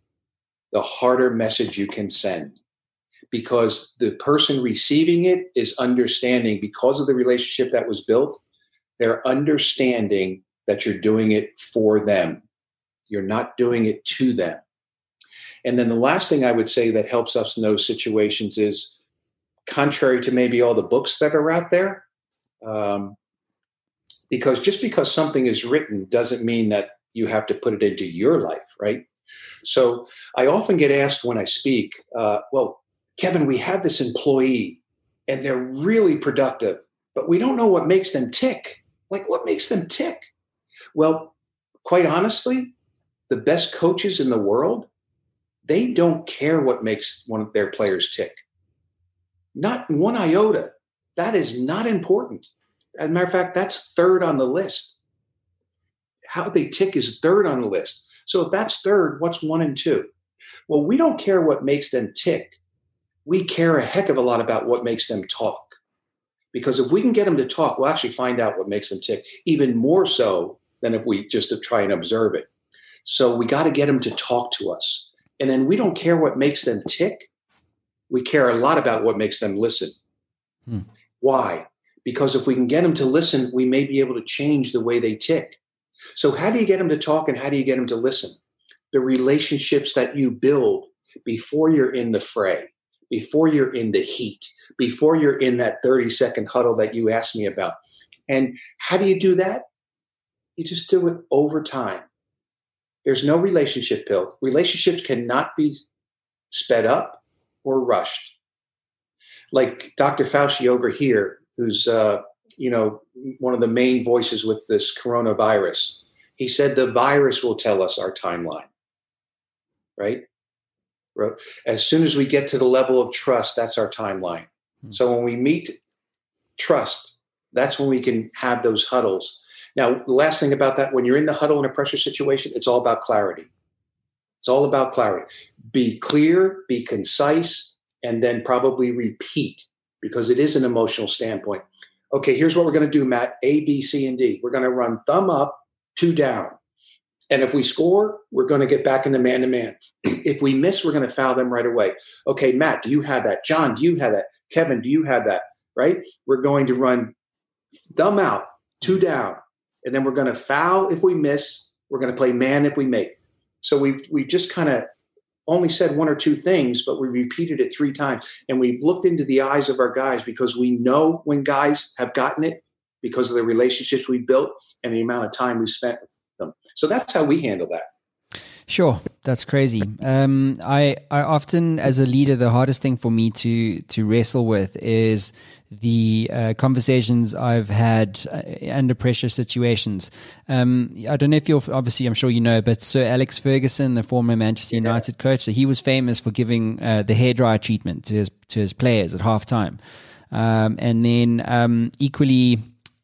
the harder message you can send because the person receiving it is understanding because of the relationship that was built, they're understanding that you're doing it for them. You're not doing it to them. And then the last thing I would say that helps us in those situations is contrary to maybe all the books that are out there, um, because just because something is written doesn't mean that you have to put it into your life, right? So I often get asked when I speak, uh, well, Kevin, we have this employee and they're really productive, but we don't know what makes them tick. Like, what makes them tick? Well, quite honestly, the best coaches in the world, they don't care what makes one of their players tick. Not one iota. That is not important. As a matter of fact, that's third on the list. How they tick is third on the list. So if that's third, what's one and two? Well, we don't care what makes them tick we care a heck of a lot about what makes them talk. Because if we can get them to talk, we'll actually find out what makes them tick, even more so than if we just try and observe it. So we got to get them to talk to us. And then we don't care what makes them tick. We care a lot about what makes them listen. Hmm. Why? Because if we can get them to listen, we may be able to change the way they tick. So, how do you get them to talk and how do you get them to listen? The relationships that you build before you're in the fray before you're in the heat, before you're in that 30 second huddle that you asked me about. And how do you do that? You just do it over time. There's no relationship pill. Relationships cannot be sped up or rushed. Like Dr. Fauci over here, who's uh, you know one of the main voices with this coronavirus, he said the virus will tell us our timeline. Right? As soon as we get to the level of trust, that's our timeline. Hmm. So when we meet trust, that's when we can have those huddles. Now, the last thing about that, when you're in the huddle in a pressure situation, it's all about clarity. It's all about clarity. Be clear, be concise, and then probably repeat because it is an emotional standpoint. Okay, here's what we're going to do, Matt A, B, C, and D. We're going to run thumb up, two down. And if we score, we're going to get back into man to man. If we miss, we're going to foul them right away. Okay, Matt, do you have that? John, do you have that? Kevin, do you have that? Right? We're going to run thumb out, two down, and then we're going to foul if we miss. We're going to play man if we make. So we've we just kind of only said one or two things, but we repeated it three times, and we've looked into the eyes of our guys because we know when guys have gotten it because of the relationships we built and the amount of time we spent with them. So that's how we handle that. Sure, that's crazy. Um, I I often, as a leader, the hardest thing for me to to wrestle with is the uh, conversations I've had uh, under pressure situations. Um, I don't know if you're obviously, I'm sure you know, but Sir Alex Ferguson, the former Manchester United coach, so he was famous for giving uh, the hairdryer treatment to his to his players at halftime, um, and then um, equally.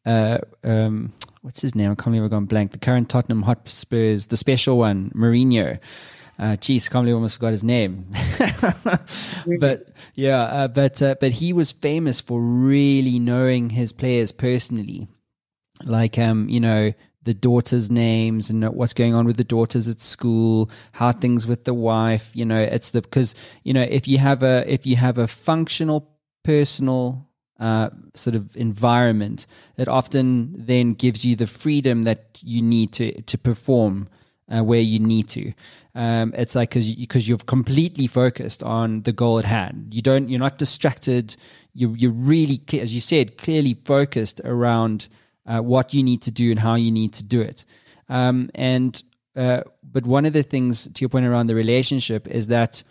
Uh, um, what's his name? I can't believe I've gone blank. The current Tottenham Hotspurs, the special one, Mourinho. Uh, geez, can't believe I almost forgot his name. [LAUGHS] but yeah, uh, but uh, but he was famous for really knowing his players personally, like um, you know, the daughters' names and what's going on with the daughters at school, how things with the wife. You know, it's the because you know if you have a if you have a functional personal uh, sort of environment, it often then gives you the freedom that you need to to perform uh, where you need to. Um, it's like because you, you've completely focused on the goal at hand. You don't. You're not distracted. You you're really clear, as you said, clearly focused around uh, what you need to do and how you need to do it. Um, and uh, but one of the things to your point around the relationship is that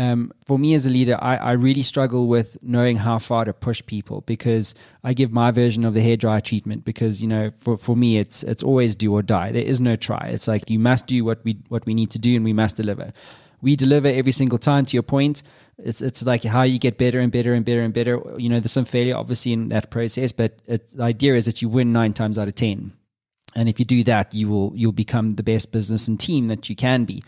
um, for me as a leader, I, I, really struggle with knowing how far to push people because I give my version of the hair dryer treatment because you know for, for me it's it's always do or die. There is no try. It's like you must do what we what we need to do and we must deliver. We deliver every single time. To your point, it's it's like how you get better and better and better and better. You know, there's some failure obviously in that process, but the idea is that you win nine times out of ten, and if you do that, you will you'll become the best business and team that you can be.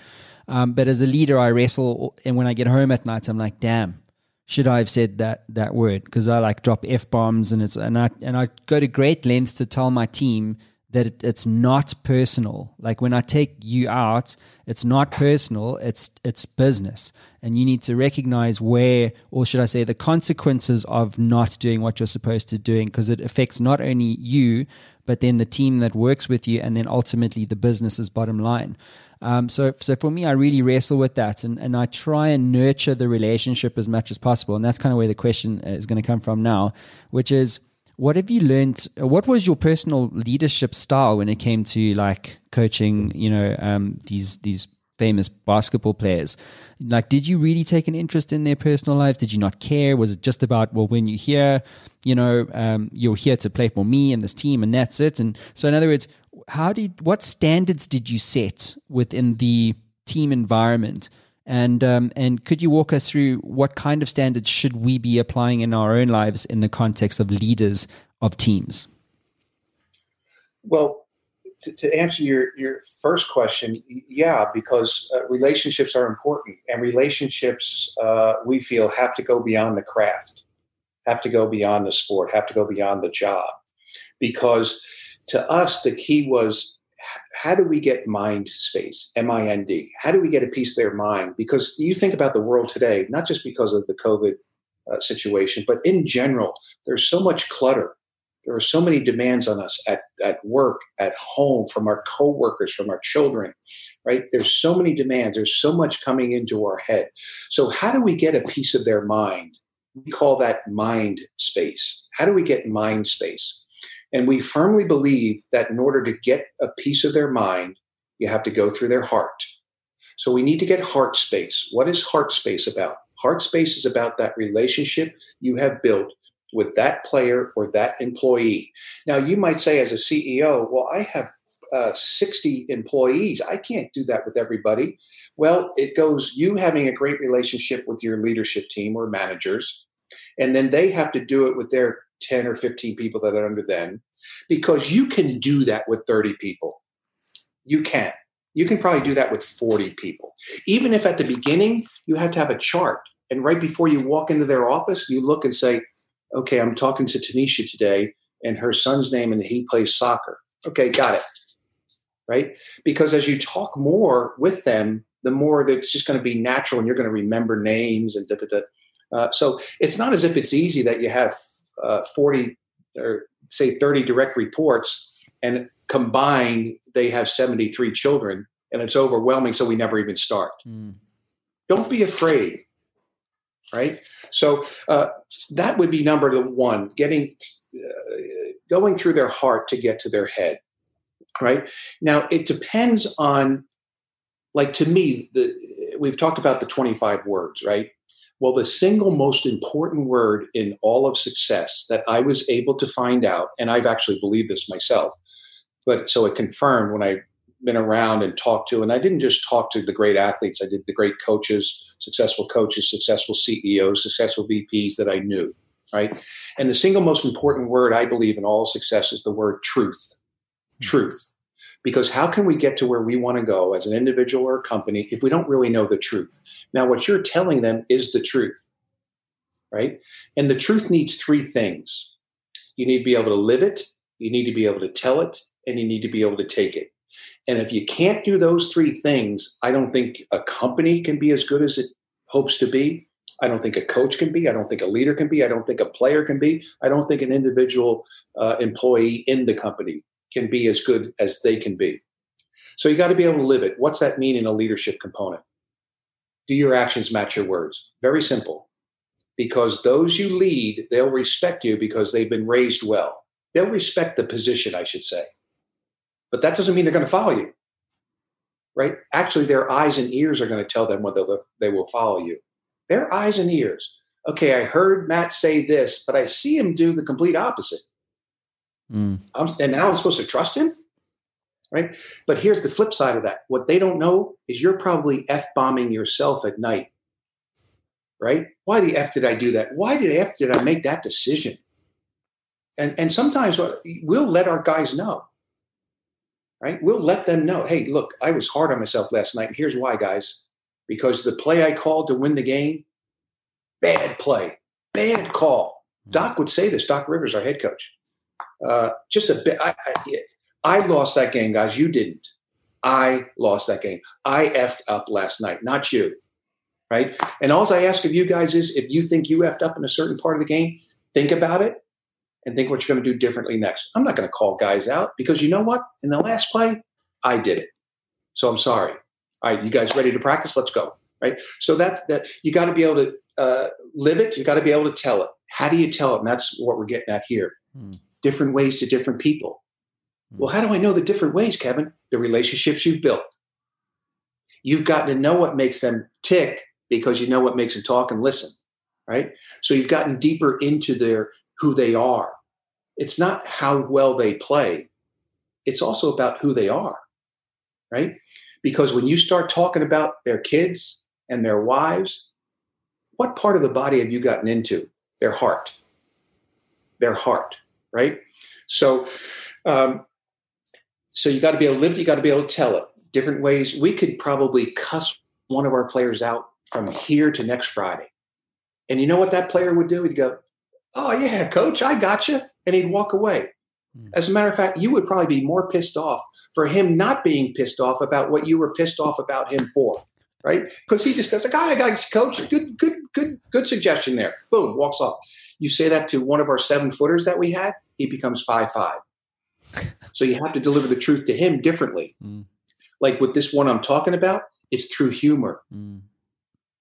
Um, but as a leader, I wrestle, and when I get home at night, I'm like, damn, should I have said that that word? Because I like drop f bombs, and it's and I and I go to great lengths to tell my team that it, it's not personal. Like when I take you out, it's not personal. It's it's business, and you need to recognize where, or should I say, the consequences of not doing what you're supposed to doing, because it affects not only you, but then the team that works with you, and then ultimately the business's bottom line. Um, so, so for me, I really wrestle with that, and, and I try and nurture the relationship as much as possible, and that's kind of where the question is going to come from now, which is, what have you learned? What was your personal leadership style when it came to like coaching? You know, um, these these famous basketball players. Like, did you really take an interest in their personal life? Did you not care? Was it just about well, when you're here, you know, um, you're here to play for me and this team, and that's it? And so, in other words, how did what standards did you set within the team environment? And um, and could you walk us through what kind of standards should we be applying in our own lives in the context of leaders of teams? Well, to, to answer your your first question, yeah, because uh, relationships are important, and relationships uh, we feel have to go beyond the craft, have to go beyond the sport, have to go beyond the job, because to us, the key was how do we get mind space, M I N D? How do we get a piece of their mind? Because you think about the world today, not just because of the COVID uh, situation, but in general, there's so much clutter. There are so many demands on us at, at work, at home, from our coworkers, from our children, right? There's so many demands. There's so much coming into our head. So, how do we get a piece of their mind? We call that mind space. How do we get mind space? And we firmly believe that in order to get a piece of their mind, you have to go through their heart. So we need to get heart space. What is heart space about? Heart space is about that relationship you have built with that player or that employee. Now, you might say, as a CEO, well, I have uh, 60 employees. I can't do that with everybody. Well, it goes you having a great relationship with your leadership team or managers, and then they have to do it with their 10 or 15 people that are under them because you can do that with 30 people. You can. You can probably do that with 40 people. Even if at the beginning you have to have a chart, and right before you walk into their office, you look and say, okay, I'm talking to Tanisha today, and her son's name, and he plays soccer. Okay, got it. Right? Because as you talk more with them, the more that it's just going to be natural and you're going to remember names and da da da. Uh, so it's not as if it's easy that you have uh, 40 or say 30 direct reports and combined they have 73 children and it's overwhelming so we never even start. Mm. don't be afraid right? So uh, that would be number one getting uh, going through their heart to get to their head right? Now it depends on like to me the we've talked about the 25 words right well, the single most important word in all of success that I was able to find out, and I've actually believed this myself, but so it confirmed when I've been around and talked to, and I didn't just talk to the great athletes, I did the great coaches, successful coaches, successful CEOs, successful VPs that I knew, right? And the single most important word I believe in all success is the word truth. Hmm. Truth because how can we get to where we want to go as an individual or a company if we don't really know the truth? Now, what you're telling them is the truth, right? And the truth needs three things you need to be able to live it, you need to be able to tell it, and you need to be able to take it. And if you can't do those three things, I don't think a company can be as good as it hopes to be. I don't think a coach can be. I don't think a leader can be. I don't think a player can be. I don't think an individual uh, employee in the company can be as good as they can be. So you got to be able to live it. What's that mean in a leadership component? Do your actions match your words? Very simple. Because those you lead, they'll respect you because they've been raised well. They'll respect the position, I should say. But that doesn't mean they're going to follow you. Right? Actually, their eyes and ears are going to tell them whether they will follow you. Their eyes and ears. Okay, I heard Matt say this, but I see him do the complete opposite. Mm. and now I'm supposed to trust him? Right? But here's the flip side of that. What they don't know is you're probably F bombing yourself at night. Right? Why the F did I do that? Why did F did I make that decision? And and sometimes we'll let our guys know. Right? We'll let them know, hey, look, I was hard on myself last night. And here's why, guys. Because the play I called to win the game, bad play, bad call. Mm. Doc would say this, Doc Rivers, our head coach. Uh, just a bit. I, I, I lost that game, guys. You didn't. I lost that game. I effed up last night, not you. Right? And all I ask of you guys is if you think you effed up in a certain part of the game, think about it and think what you're going to do differently next. I'm not going to call guys out because you know what? In the last play, I did it. So I'm sorry. All right, you guys ready to practice? Let's go. Right. So that that you got to be able to uh, live it. You got to be able to tell it. How do you tell it? And that's what we're getting at here. Hmm different ways to different people. Hmm. Well, how do I know the different ways, Kevin? The relationships you've built. You've gotten to know what makes them tick because you know what makes them talk and listen, right? So you've gotten deeper into their who they are. It's not how well they play. It's also about who they are, right? Because when you start talking about their kids and their wives, what part of the body have you gotten into? Their heart. Their heart right? So, um, so you got to be able to live it. You got to be able to tell it different ways. We could probably cuss one of our players out from here to next Friday, and you know what that player would do? He'd go, "Oh yeah, coach, I got you," and he'd walk away. Hmm. As a matter of fact, you would probably be more pissed off for him not being pissed off about what you were pissed off about him for, right? Because he just goes like, "I got coach, good, good, good, good suggestion there." Boom, walks off. You say that to one of our seven footers that we had, he becomes five five. so you have to deliver the truth to him differently. Mm. Like with this one I'm talking about, it's through humor, mm.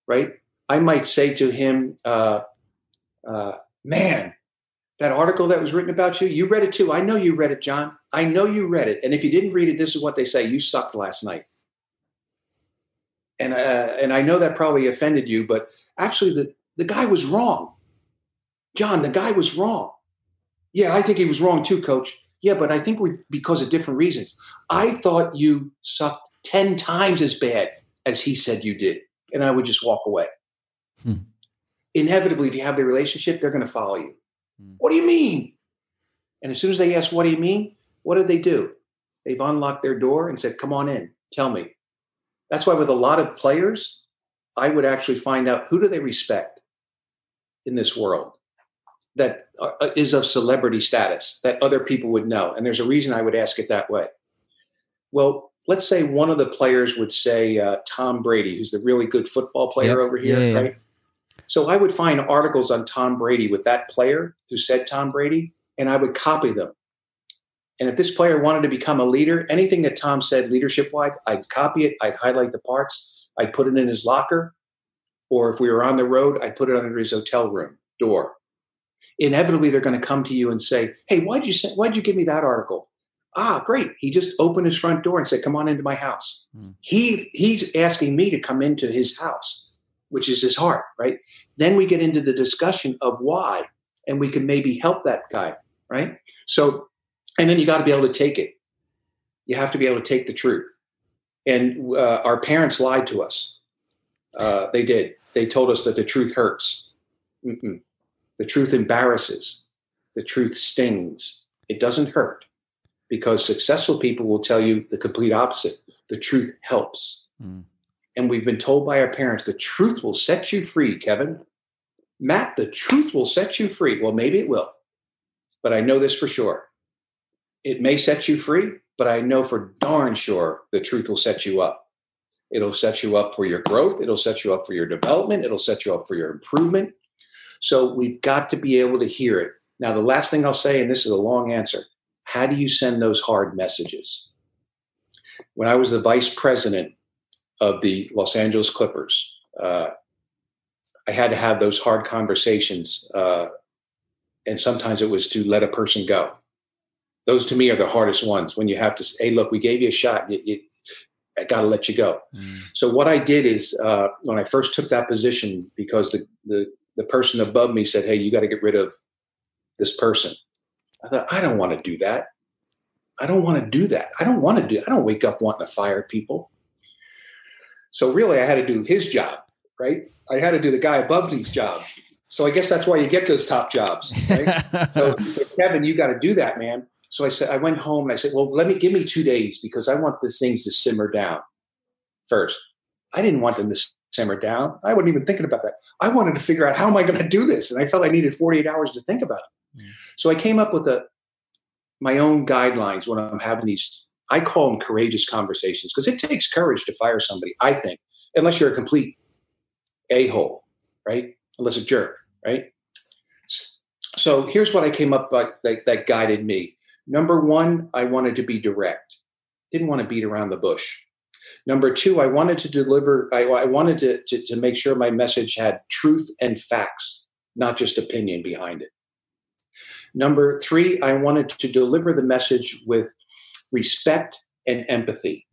right? I might say to him, uh, uh, "Man, that article that was written about you, you read it too. I know you read it, John. I know you read it. And if you didn't read it, this is what they say: you sucked last night." And uh, and I know that probably offended you, but actually, the the guy was wrong. John, the guy was wrong. Yeah, I think he was wrong too, coach. Yeah, but I think we because of different reasons. I thought you sucked 10 times as bad as he said you did. And I would just walk away. Hmm. Inevitably, if you have the relationship, they're going to follow you. Hmm. What do you mean? And as soon as they ask, What do you mean? What did they do? They've unlocked their door and said, Come on in, tell me. That's why, with a lot of players, I would actually find out who do they respect in this world that uh, of celebrity status that other people would know. And there's a reason I would ask it that way. Well, let's say one of the players would say uh, Tom Brady, who's the really good football player yep. over here, yeah, yeah. right? So I would find articles on Tom Brady with that player who said Tom Brady, and I would copy them. And if this player wanted to become a leader, anything that Tom said leadership wise, I'd copy it, I'd highlight the parts, I'd put it in his locker. Or if we were on the road, I'd put it under his hotel room door. Inevitably, they're going to come to you and say, Hey, why'd you, say, why'd you give me that article? Ah, great. He just opened his front door and said, Come on into my house. Mm. He, he's asking me to come into his house, which is his heart, right? Then we get into the discussion of why, and we can maybe help that guy, right? So and then you got to be able to take it. You have to be able to take the truth. And uh, our parents lied to us. Uh, they did. They told us that the truth hurts. Mm-mm. The truth embarrasses. The truth stings. It doesn't hurt because successful people will tell you the complete opposite. The truth helps. Mm. And we've been told by our parents the truth will set you free, Kevin. Matt, the truth will set you free. Well, maybe it will. But I know this for sure it may set you free, but I know for darn sure the truth will set you up. It'll set you up for your growth. It'll set you up for your development. It'll set you up for your improvement. So we've got to be able to hear it. Now, the last thing I'll say, and this is a long answer how do you send those hard messages? When I was the vice president of the Los Angeles Clippers, uh, I had to have those hard conversations. Uh, and sometimes it was to let a person go those to me are the hardest ones when you have to say, hey, look, we gave you a shot. You, you, I got to let you go. Mm. So what I did is uh, when I first took that position, because the, the, the person above me said, hey, you got to get rid of this person. I thought, I don't want to do that. I don't want to do that. I don't want to do. I don't wake up wanting to fire people. So really, I had to do his job, right? I had to do the guy above me's job. So I guess that's why you get those top jobs. Right? [LAUGHS] so, so Kevin, you got to do that, man. So I said, I went home and I said, well, let me give me two days because I want these things to simmer down first. I didn't want them to simmer down. I wasn't even thinking about that. I wanted to figure out how am I going to do this? And I felt I needed 48 hours to think about it. Mm. So I came up with a, my own guidelines when I'm having these, I call them courageous conversations because it takes courage to fire somebody, I think, unless you're a complete a-hole, right? Unless a jerk, right? So here's what I came up with that, that guided me. Number one, I wanted to be direct. Didn't want to beat around the bush. Number two, I wanted to deliver, I, I wanted to, to, to make sure my message had truth and facts, not just opinion behind it. Number three, I wanted to deliver the message with respect and empathy.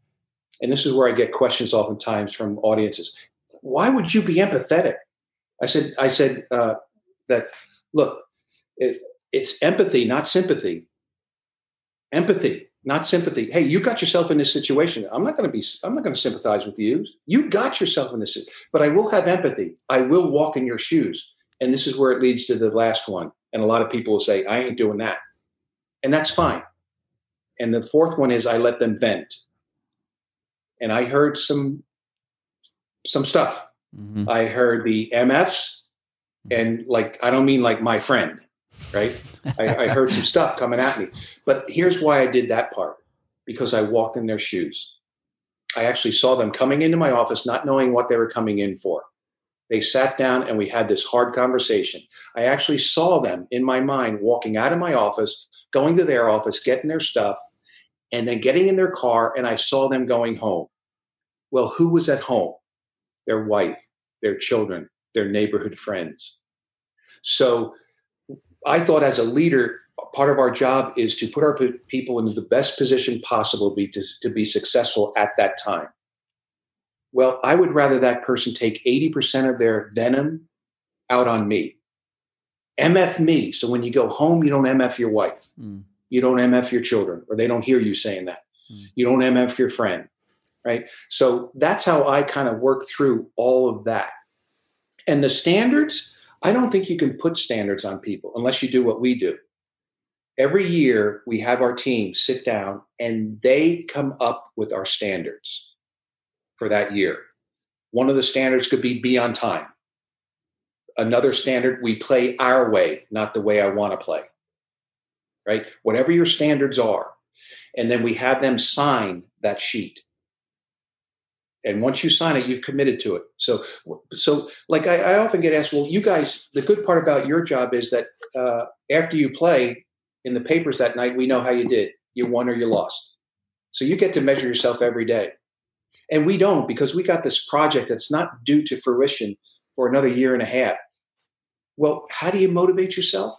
And this is where I get questions oftentimes from audiences. Why would you be empathetic? I said, I said uh, that, look, it, it's empathy, not sympathy empathy, not sympathy. Hey, you got yourself in this situation. I'm not going to be, I'm not going to sympathize with you. You got yourself in this, but I will have empathy. I will walk in your shoes. And this is where it leads to the last one. And a lot of people will say, I ain't doing that. And that's fine. And the fourth one is I let them vent. And I heard some some stuff. Mm-hmm. I heard the MFs and like I don't mean like my friend right? I, I heard some stuff coming at me. But here's why I did that part because I walked in their shoes. I actually saw them coming into my office, not knowing what they were coming in for. They sat down and we had this hard conversation. I actually saw them in my mind walking out of my office, going to their office, getting their stuff, and then getting in their car, and I saw them going home. Well, who was at home? Their wife, their children, their neighborhood friends. So I thought as a leader, part of our job is to put our people in the best position possible be to, to be successful at that time. Well, I would rather that person take 80% of their venom out on me. MF me. So when you go home, you don't MF your wife. Mm. You don't MF your children, or they don't hear you saying that. Mm. You don't MF your friend, right? So that's how I kind of work through all of that. And the standards, I don't think you can put standards on people unless you do what we do. Every year, we have our team sit down and they come up with our standards for that year. One of the standards could be be on time. Another standard, we play our way, not the way I want to play. Right? Whatever your standards are. And then we have them sign that sheet. And once you sign it, you've committed to it. So, so like I, I often get asked, well, you guys, the good part about your job is that uh, after you play in the papers that night, we know how you did. You won or you lost. So you get to measure yourself every day. And we don't because we got this project that's not due to fruition for another year and a half. Well, how do you motivate yourself?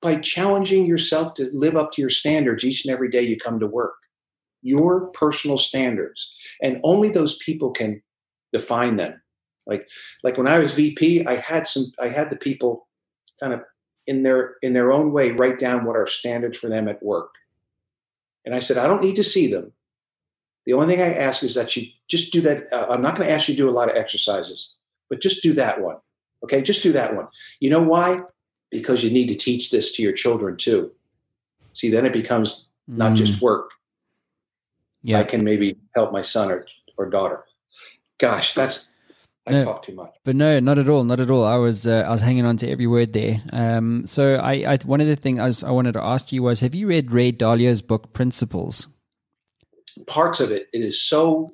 By challenging yourself to live up to your standards each and every day you come to work. Your personal standards. And only those people can define them. Like like when I was VP, I had some I had the people kind of in their in their own way write down what are standards for them at work. And I said, I don't need to see them. The only thing I ask is that you just do that. Uh, I'm not going to ask you to do a lot of exercises, but just do that one. Okay, just do that one. You know why? Because you need to teach this to your children too. See, then it becomes not mm. just work. Yeah, I can maybe help my son or or daughter. Gosh, that's I no, talk too much. But no, not at all, not at all. I was uh, I was hanging on to every word there. Um, so I, I one of the things I, was, I wanted to ask you was, have you read Ray Dalio's book Principles? parts of it, it is so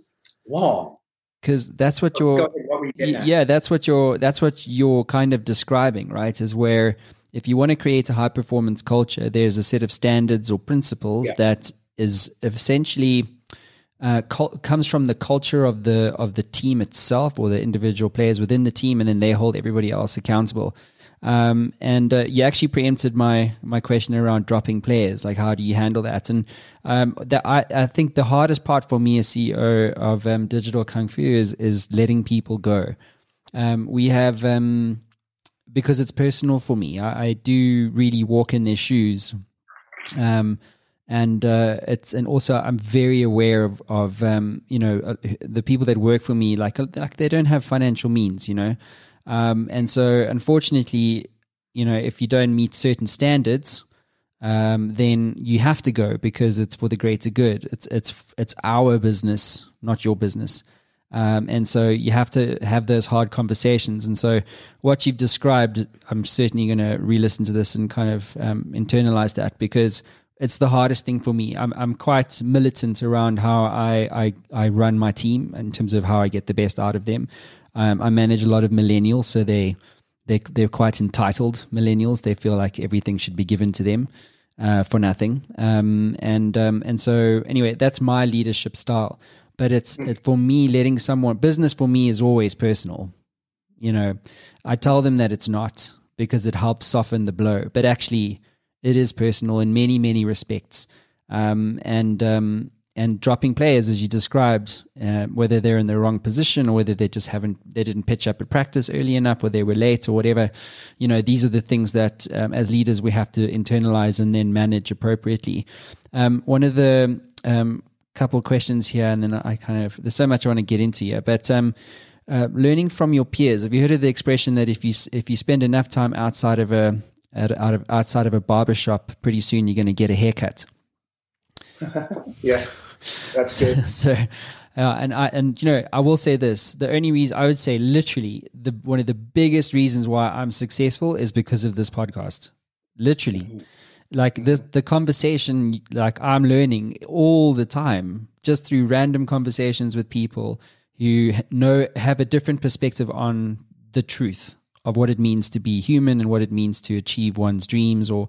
long. Because that's what you're, what yeah, that's what you're, that's what you're kind of describing, right? Is where if you want to create a high performance culture, there's a set of standards or principles yeah. that is essentially uh, col- comes from the culture of the of the team itself or the individual players within the team, and then they hold everybody else accountable. Um, and uh, you actually preempted my my question around dropping players. Like, how do you handle that? And um, that I, I think the hardest part for me as CEO of um, Digital Kung Fu is is letting people go. Um, we have um, because it's personal for me. I, I, do really walk in their shoes. Um, and uh, it's and also I'm very aware of of um, you know uh, the people that work for me like like they don't have financial means you know um, and so, unfortunately, you know, if you don't meet certain standards, um, then you have to go because it's for the greater good. It's it's it's our business, not your business. Um, and so you have to have those hard conversations. And so what you've described, I'm certainly going to re-listen to this and kind of um, internalize that because it's the hardest thing for me. I'm I'm quite militant around how I, I I run my team in terms of how I get the best out of them. Um, I manage a lot of millennials, so they they they're quite entitled millennials. They feel like everything should be given to them uh, for nothing. Um, and um, and so anyway, that's my leadership style. But it's hmm. it, for me, letting someone business for me is always personal. You know, I tell them that it's not because it helps soften the blow, but actually, it is personal in many many respects. Um, and um, and dropping players as you described, uh, whether they're in the wrong position or whether they just haven't, they didn't pitch up at practice early enough or they were late or whatever. You know, these are the things that um, as leaders we have to internalize and then manage appropriately. Um, one of the um, couple questions here, and then I kind of there's so much I want to get into here, but um, uh, learning from your peers. Have you heard of the expression that if you if you spend enough time outside of a out of outside of a barber shop, pretty soon you're going to get a haircut? [LAUGHS] yeah. That's it. [LAUGHS] so, uh, and I and you know I will say this: the only reason I would say literally the one of the biggest reasons why I'm successful is because of this podcast. Literally, mm-hmm. like the the conversation, like I'm learning all the time just through random conversations with people who know have a different perspective on the truth of what it means to be human and what it means to achieve one's dreams or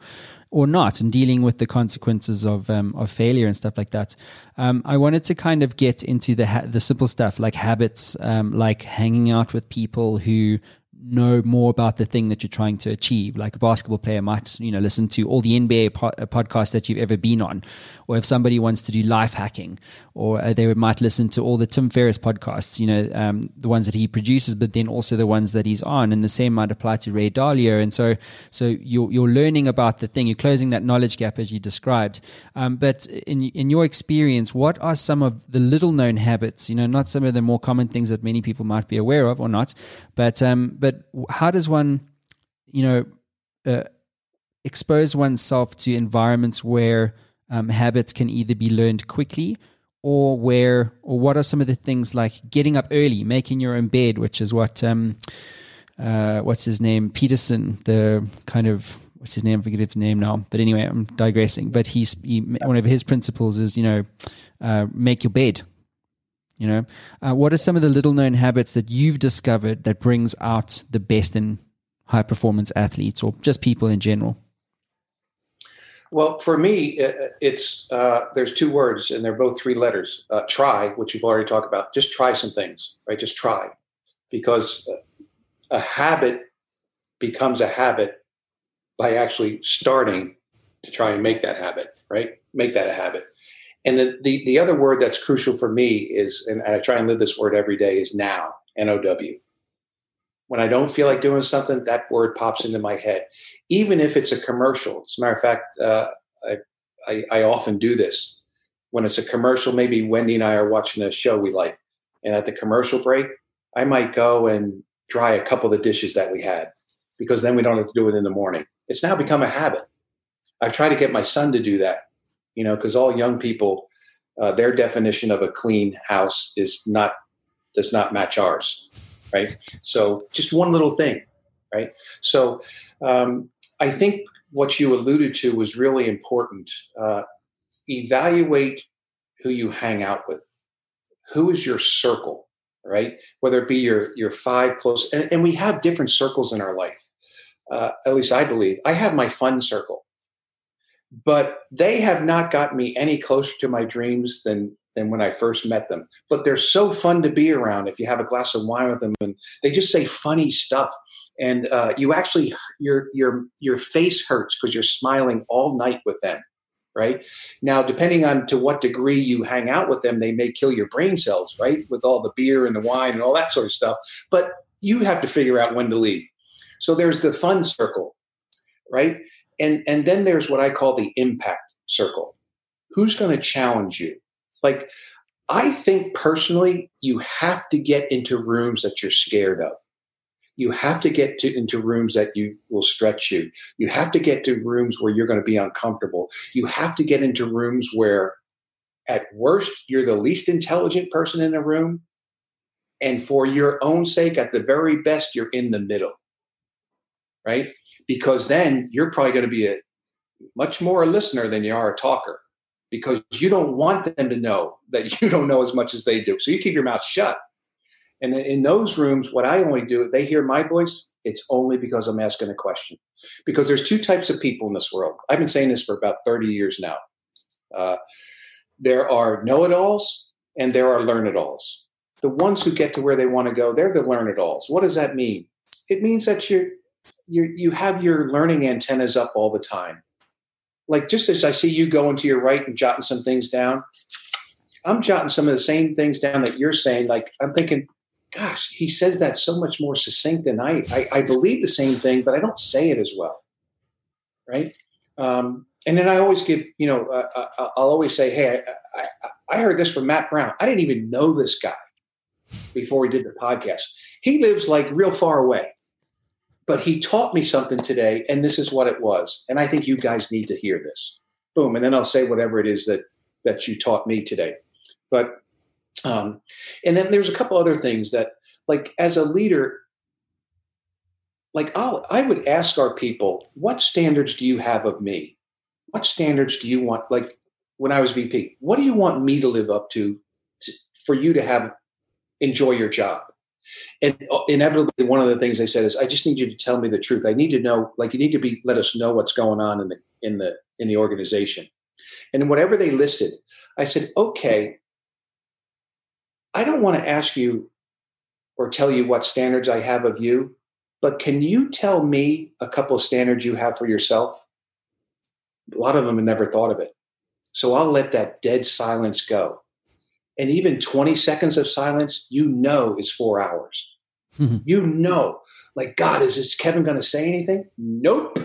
or not, and dealing with the consequences of um, of failure and stuff like that. Um, I wanted to kind of get into the ha- the simple stuff like habits, um, like hanging out with people who know more about the thing that you're trying to achieve. Like a basketball player might, you know, listen to all the NBA po- uh, podcasts that you've ever been on, or if somebody wants to do life hacking, or uh, they might listen to all the Tim Ferriss podcasts, you know, um, the ones that he produces, but then also the ones that he's on, and the same might apply to Ray Dalio. And so, so you're you're learning about the thing, you're closing that knowledge gap as you described. Um, but in in your experience, what are some of the little known habits? You know, not some of the more common things that many people might be aware of or not, but um, but but how does one, you know, uh, expose oneself to environments where um, habits can either be learned quickly or where or what are some of the things like getting up early, making your own bed, which is what um, uh, what's his name, Peterson, the kind of what's his name? I forget his name now. But anyway, I'm digressing. But he's he, one of his principles is you know uh, make your bed you know, uh, what are some of the little known habits that you've discovered that brings out the best in high performance athletes or just people in general? Well, for me, it's uh, there's two words, and they're both three letters. Uh, try, which you've already talked about. Just try some things, right? Just try, because a habit becomes a habit by actually starting to try and make that habit, right? Make that a habit. And the, the, the other word that's crucial for me is, and I try and live this word every day, is now, N O W. When I don't feel like doing something, that word pops into my head, even if it's a commercial. As a matter of fact, uh, I, I, I often do this. When it's a commercial, maybe Wendy and I are watching a show we like, and at the commercial break, I might go and dry a couple of the dishes that we had because then we don't have to do it in the morning. It's now become a habit. I've tried to get my son to do that you know, because all young people, uh, their definition of a clean house is not does not match ours, right? So just one little thing, right? So um, I think what you alluded to was really important. Uh, evaluate who you hang out with. Who is your circle, right? Whether it be your your five close, and, and we have different circles in our life. Uh, at least I believe I have my fun circle but they have not gotten me any closer to my dreams than than when I first met them. But they're so fun to be around if you have a glass of wine with them, and they just say funny stuff, and uh, you actually your your your face hurts because you're smiling all night with them. Right now, depending on to what degree you hang out with them, they may kill your brain cells. Right, with all the beer and the wine and all that sort of stuff. But you have to figure out when to leave. So there's the fun circle, right? And and then there's what I call the impact circle. Who's going to challenge you? Like I think personally, you have to get into rooms that you're scared of. You have to get to, into rooms that you will stretch you. You have to get to rooms where you're going to be uncomfortable. You have to get into rooms where, at worst, you're the least intelligent person in the room. And for your own sake, at the very best, you're in the middle. Right? Because then you're probably going to be a much more a listener than you are a talker because you don't want them to know that you don't know as much as they do. So you keep your mouth shut. And in those rooms, what I only do, they hear my voice, it's only because I'm asking a question. Because there's two types of people in this world. I've been saying this for about 30 years now. Uh, there are know it alls and there are learn it alls. The ones who get to where they want to go, they're the learn it alls. What does that mean? It means that you're you you have your learning antennas up all the time. Like just as I see you going to your right and jotting some things down, I'm jotting some of the same things down that you're saying. Like I'm thinking, gosh, he says that so much more succinct than I. I, I believe the same thing, but I don't say it as well, right? Um, and then I always give, you know, uh, uh I'll always say, hey, I, I, I heard this from Matt Brown. I didn't even know this guy before we did the podcast. He lives like real far away but he taught me something today and this is what it was. And i think you guys need to hear this. Boom and then i'll say whatever it is that that you taught me today. But um and then there's a couple other things that like as a leader like I'll, i would ask our people what standards do you have of me? What standards do you want? Like when i was vp what do you want me to live up to, to for you to have enjoy your job and uh, inevitably, one of the things they said is, "I just need you to tell me the truth. I need to know, like, you need to be let us know what's going on in the in the in the organization." And whatever they listed, I said, "Okay, I don't want to ask you or tell you what standards I have of you, But can you tell me a couple of standards you have for yourself? A lot of them have never thought of it. So I'll let that dead silence go. And even 20 seconds of silence, you know, is four hours. Mm-hmm. [LAUGHS] You know, like, God, is this Kevin going to say anything? Nope.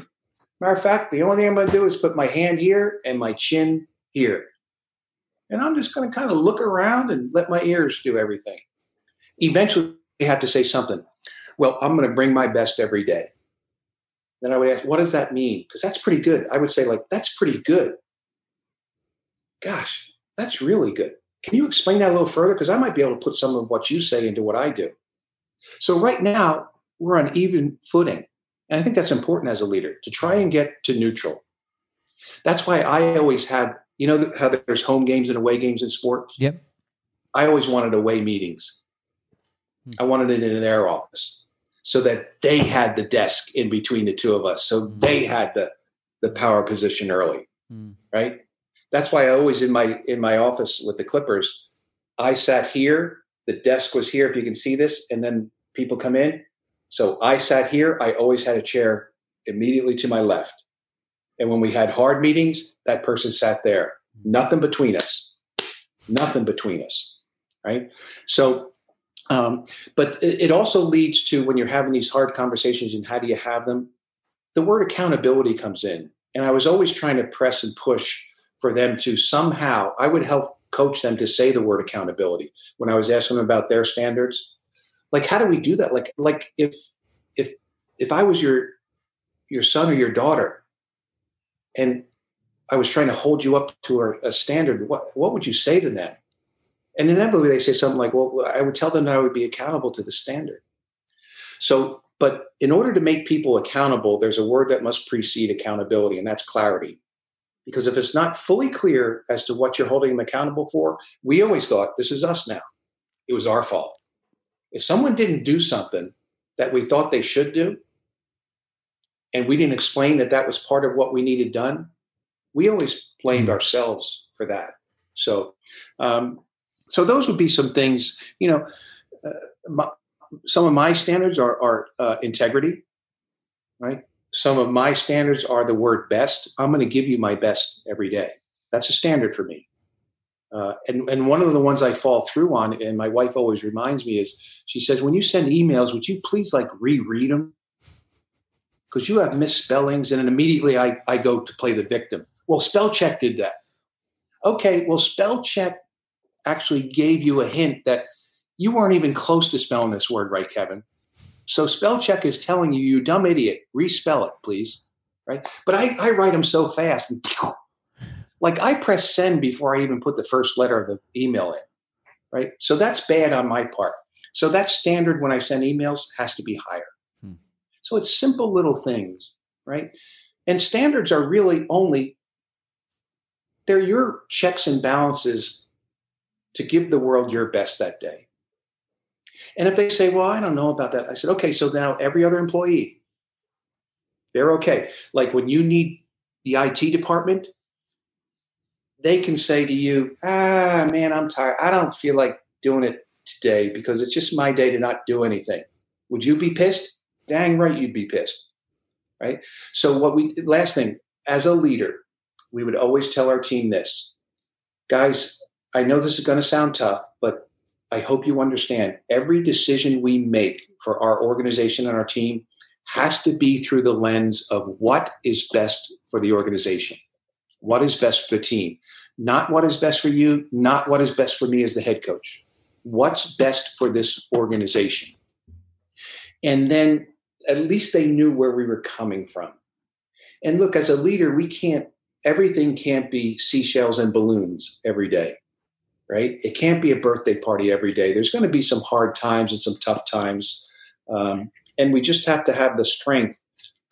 Matter of fact, the only thing I'm going to do is put my hand here and my chin here. And I'm just going to kind of look around and let my ears do everything. Eventually, you have to say something. Well, I'm going to bring my best every day. Then I would ask, what does that mean? Because that's pretty good. I would say, like, that's pretty good. Gosh, that's really good. Can you explain that a little further? Because I might be able to put some of what you say into what I do. So right now, we're on even footing. And I think that's important as a leader to try and get to neutral. That's why I always had, you know, how there's home games and away games in sports? Yep. I always wanted away meetings. Hmm. I wanted it in their office so that they had the desk in between the two of us. So hmm. they had the, the power position early, hmm. right? That's why I always in my in my office with the Clippers, I sat here, the desk was here if you can see this, and then people come in. So I sat here, I always had a chair immediately to my left. And when we had hard meetings, that person sat there. Nothing between us. Nothing between us. Right? So um, but it also leads to when you're having these hard conversations and how do you have them, the word accountability comes in. And I was always trying to press and push for them to somehow, I would help coach them to say the word accountability when I was asking them about their standards. Like, how do we do that? Like, like if if if I was your your son or your daughter, and I was trying to hold you up to a, a standard, what what would you say to them? And inevitably, they say something like, "Well, I would tell them that I would be accountable to the standard." So, but in order to make people accountable, there's a word that must precede accountability, and that's clarity. Because if it's not fully clear as to what you're holding them accountable for, we always thought this is us now. It was our fault. If someone didn't do something that we thought they should do, and we didn't explain that that was part of what we needed done, we always blamed mm-hmm. ourselves for that. So, um, so those would be some things. You know, uh, my, some of my standards are, are uh, integrity, right? Some of my standards are the word best. I'm going to give you my best every day. That's a standard for me. Uh, and, and one of the ones I fall through on, and my wife always reminds me, is she says, when you send emails, would you please like reread them? Because you have misspellings. And then immediately I, I go to play the victim. Well, spell check did that. Okay, well, spell check actually gave you a hint that you weren't even close to spelling this word right, Kevin. So spell check is telling you, you dumb idiot, respell it, please. Right. But I, I write them so fast and [LAUGHS] like I press send before I even put the first letter of the email in. Right. So that's bad on my part. So that standard when I send emails has to be higher. Hmm. So it's simple little things, right? And standards are really only they're your checks and balances to give the world your best that day. And if they say, well, I don't know about that, I said, okay, so now every other employee, they're okay. Like when you need the IT department, they can say to you, ah, man, I'm tired. I don't feel like doing it today because it's just my day to not do anything. Would you be pissed? Dang right, you'd be pissed. Right. So, what we, last thing, as a leader, we would always tell our team this guys, I know this is going to sound tough, I hope you understand every decision we make for our organization and our team has to be through the lens of what is best for the organization, what is best for the team, not what is best for you, not what is best for me as the head coach. What's best for this organization? And then at least they knew where we were coming from. And look, as a leader, we can't, everything can't be seashells and balloons every day right? It can't be a birthday party every day. There's going to be some hard times and some tough times, um, and we just have to have the strength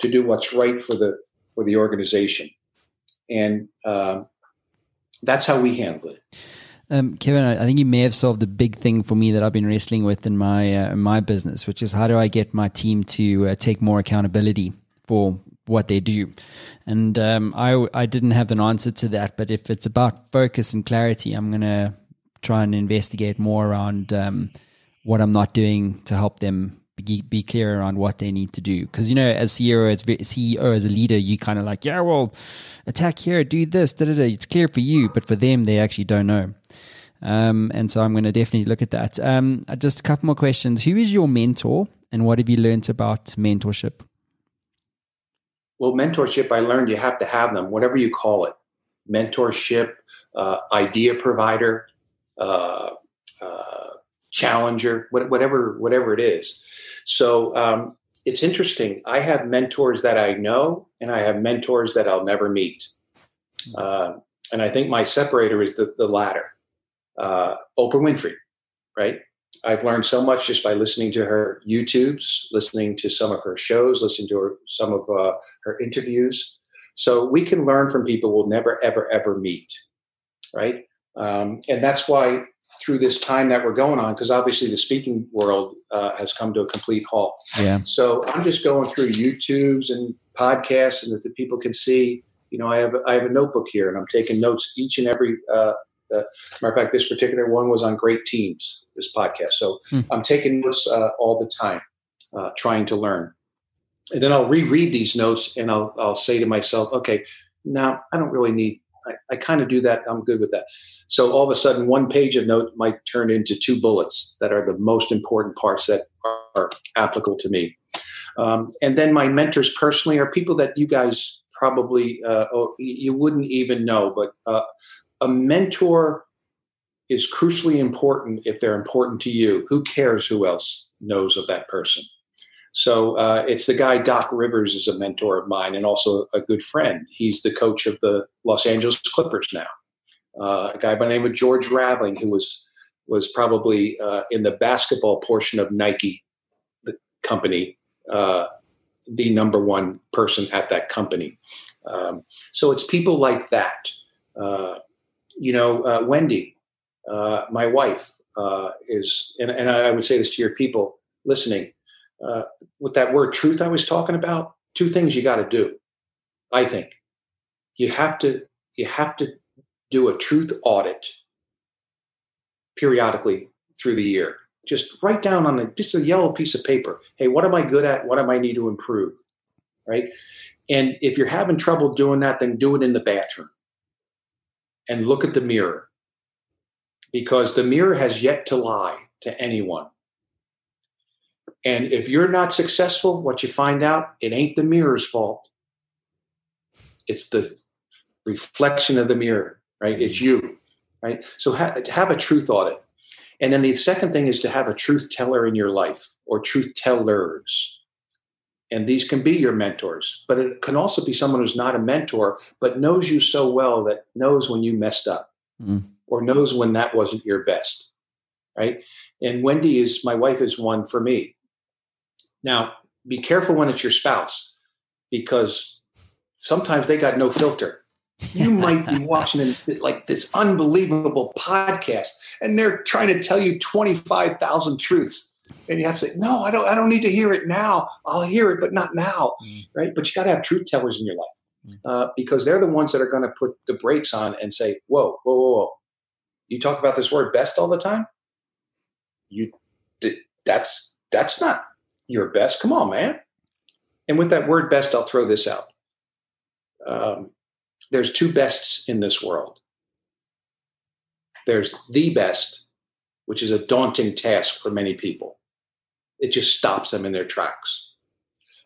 to do what's right for the for the organization, and um, that's how we handle it. Um, Kevin, I think you may have solved a big thing for me that I've been wrestling with in my uh, in my business, which is how do I get my team to uh, take more accountability for what they do. And um, I I didn't have an answer to that, but if it's about focus and clarity, I'm gonna try and investigate more around um, what I'm not doing to help them be, be clear around what they need to do. Because you know, as CEO, as CEO, as a leader, you kind of like, yeah, well, attack here, do this, da, da, da. It's clear for you, but for them, they actually don't know. Um, and so I'm going to definitely look at that. Um, just a couple more questions. Who is your mentor, and what have you learned about mentorship? Well, mentorship, I learned you have to have them, whatever you call it. Mentorship, uh, idea provider, uh, uh, challenger, whatever, whatever it is. So um, it's interesting. I have mentors that I know, and I have mentors that I'll never meet. Hmm. Uh, and I think my separator is the, the latter. Uh, Oprah Winfrey, right? I've learned so much just by listening to her YouTubes, listening to some of her shows, listening to her, some of uh, her interviews. So we can learn from people we'll never, ever, ever meet, right? Um, and that's why through this time that we're going on, because obviously the speaking world uh, has come to a complete halt. Yeah. So I'm just going through YouTubes and podcasts, and that the people can see. You know, I have I have a notebook here, and I'm taking notes each and every. Uh, uh, matter of fact, this particular one was on great teams. This podcast, so hmm. I'm taking notes uh, all the time, uh, trying to learn, and then I'll reread these notes, and I'll I'll say to myself, okay, now I don't really need I, I kind of do that. I'm good with that. So all of a sudden, one page of note might turn into two bullets that are the most important parts that are applicable to me. Um, and then my mentors personally are people that you guys probably uh, oh, you wouldn't even know, but uh, a mentor is crucially important if they're important to you. Who cares who else knows of that person? So uh, it's the guy Doc Rivers is a mentor of mine and also a good friend. He's the coach of the Los Angeles Clippers now. Uh, a guy by the name of George Raveling, who was was probably uh, in the basketball portion of Nike, the company, uh, the number one person at that company. Um, so it's people like that. Uh, you know, uh, Wendy, my wife, is, and, and I would say this to your people listening uh, with that word truth I was talking about, two things you got to do. I think you have to you have to do a truth audit periodically through the year. Just write down on a, just a yellow piece of paper. Hey, what am I good at? What am I need to improve? Right. And if you're having trouble doing that, then do it in the bathroom and look at the mirror because the mirror has yet to lie to anyone. And if you're not successful, what you find out, it ain't the mirror's fault. It's the reflection of the mirror, right? It's you, right? So ha- have a truth audit. And then the second thing is to have a truth teller in your life or truth tellers. And these can be your mentors, but it can also be someone who's not a mentor, but knows you so well that knows when you messed up mm. or knows when that wasn't your best, right? And Wendy is, my wife is one for me. Now, be careful when it's your spouse because sometimes they got no filter. You [LAUGHS] might be watching like this unbelievable podcast and they're trying to tell you 25,000 truths. And you have to say, no, I don't, I don't need to hear it now. I'll hear it, but not now. Mm. Right. But you got to have truth tellers in your life mm. uh, because they're the ones that are going to put the brakes on and say, whoa, whoa, whoa, whoa. You talk about this word best all the time. You, that's, that's not your best. Come on, man. And with that word best, I'll throw this out. Um, there's two bests in this world. There's the best, which is a daunting task for many people. It just stops them in their tracks.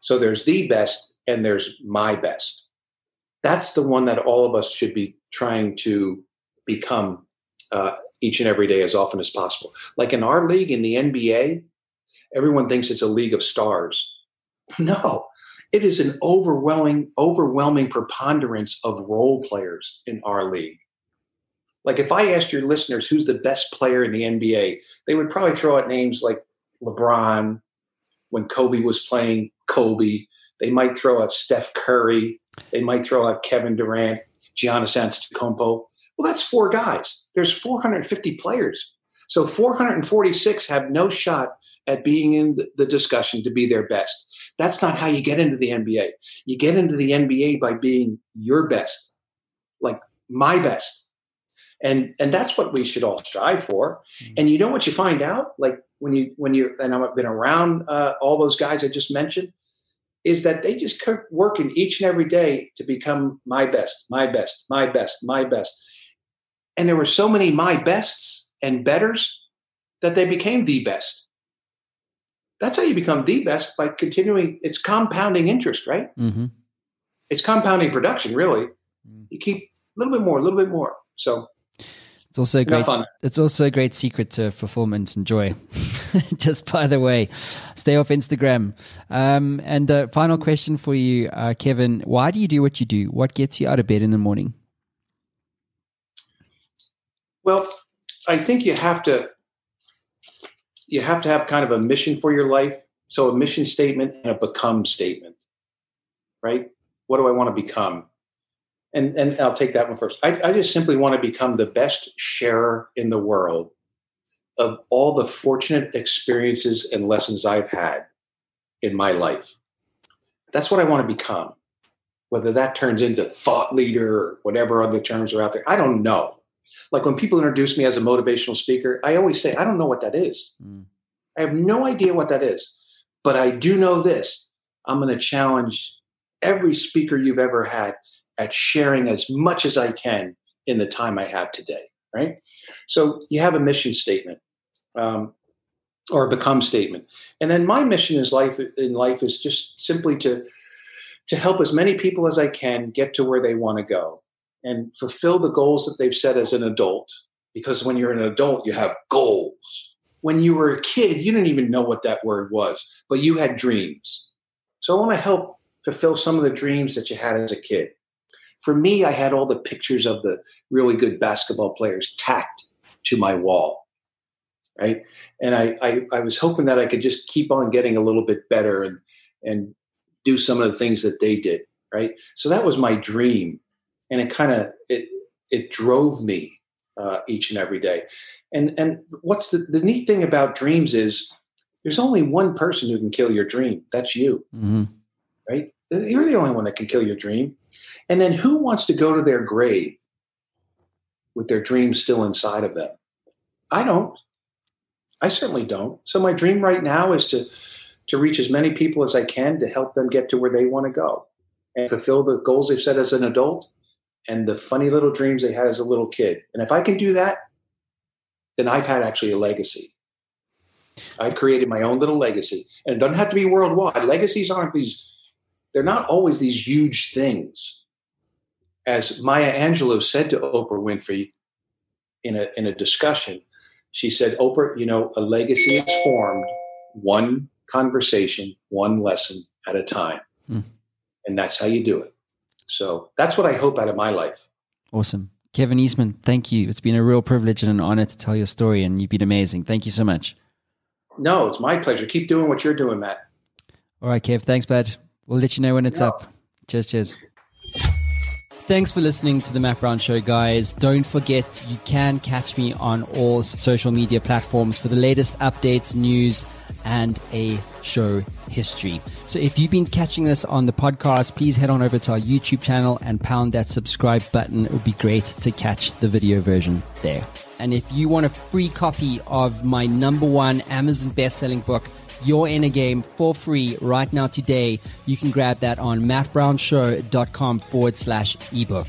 So there's the best, and there's my best. That's the one that all of us should be trying to become uh, each and every day as often as possible. Like in our league, in the NBA, everyone thinks it's a league of stars. [LAUGHS] No, it is an overwhelming, overwhelming preponderance of role players in our league. Like if I asked your listeners who's the best player in the NBA, they would probably throw out names like LeBron, when Kobe was playing Kobe. They might throw out Steph Curry. They might throw out Kevin Durant, Giannis Antetokounmpo. Well, that's four guys. There's 450 players. So 446 have no shot at being in the discussion to be their best. That's not how you get into the NBA. You get into the NBA by being your best, like my best. and and that's what we should all strive for. Mm-hmm. And you know what you find out, like when you when you and I've been around uh, all those guys I just mentioned, is that they just keep working each and every day to become my best, my best, my best, my best. And there were so many my bests and betters that they became the best. That's how you become the best by continuing. It's compounding interest, right? Mm-hmm. It's compounding production, really. Mm. You keep a little bit more, a little bit more. So it's also a great. It's also a great secret to fulfillment and joy. [LAUGHS] Just by the way, stay off Instagram. Um, and uh, final question for you, uh, Kevin: Why do you do what you do? What gets you out of bed in the morning? Well, I think you have to. You have to have kind of a mission for your life. So a mission statement and a become statement, right? What do I want to become? and and I'll take that one first. I, I just simply want to become the best sharer in the world of all the fortunate experiences and lessons I've had in my life. That's what I want to become. Whether that turns into thought leader or whatever other terms are out there, I don't know. Like when people introduce me as a motivational speaker, I always say, I don't know what that is. Mm. I have no idea what that is. But I do know this I'm going to challenge every speaker you've ever had at sharing as much as I can in the time I have today, right? So you have a mission statement um, or a become statement. And then my mission is life in life is just simply to to help as many people as I can get to where they want to go and fulfill the goals that they've set as an adult. Because when you're an adult, you have goals. When you were a kid, you didn't even know what that word was, but you had dreams. So I want to help fulfill some of the dreams that you had as a kid for me, I had all the pictures of the really good basketball players tacked to my wall. Right. And I, I, I was hoping that I could just keep on getting a little bit better and, and do some of the things that they did. Right. So that was my dream. And it kind of, it, it drove me uh, each and every day. And, and what's the, the neat thing about dreams is there's only one person who can kill your dream. That's you. Mm-hmm. Right. You're the only one that can kill your dream. And then who wants to go to their grave with their dreams still inside of them? I don't. I certainly don't. So my dream right now is to to reach as many people as I can to help them get to where they want to go and fulfill the goals they've set as an adult and the funny little dreams they had as a little kid. And if I can do that, then I've had actually a legacy. I've created my own little legacy. And it doesn't have to be worldwide. Legacies aren't these, they're not always these huge things as Maya Angelou said to Oprah Winfrey in a, in a discussion, she said, Oprah, you know, a legacy is formed one conversation, one lesson at a time. Mm. And that's how you do it. So that's what I hope out of my life. Awesome. Kevin Eastman, thank you. It's been a real privilege and an honor to tell your story, and you've been amazing. Thank you so much. No, it's my pleasure. Keep doing what you're doing, Matt. All right, Kev. Thanks, bud. We'll let you know when it's no. up. Cheers, cheers. Thanks for listening to the Matt Brown Show, guys. Don't forget you can catch me on all social media platforms for the latest updates, news, and a show history. So if you've been catching this on the podcast, please head on over to our YouTube channel and pound that subscribe button. It would be great to catch the video version there. And if you want a free copy of my number one Amazon best-selling book, your inner game for free right now today. You can grab that on mattbrownshow.com forward slash ebook.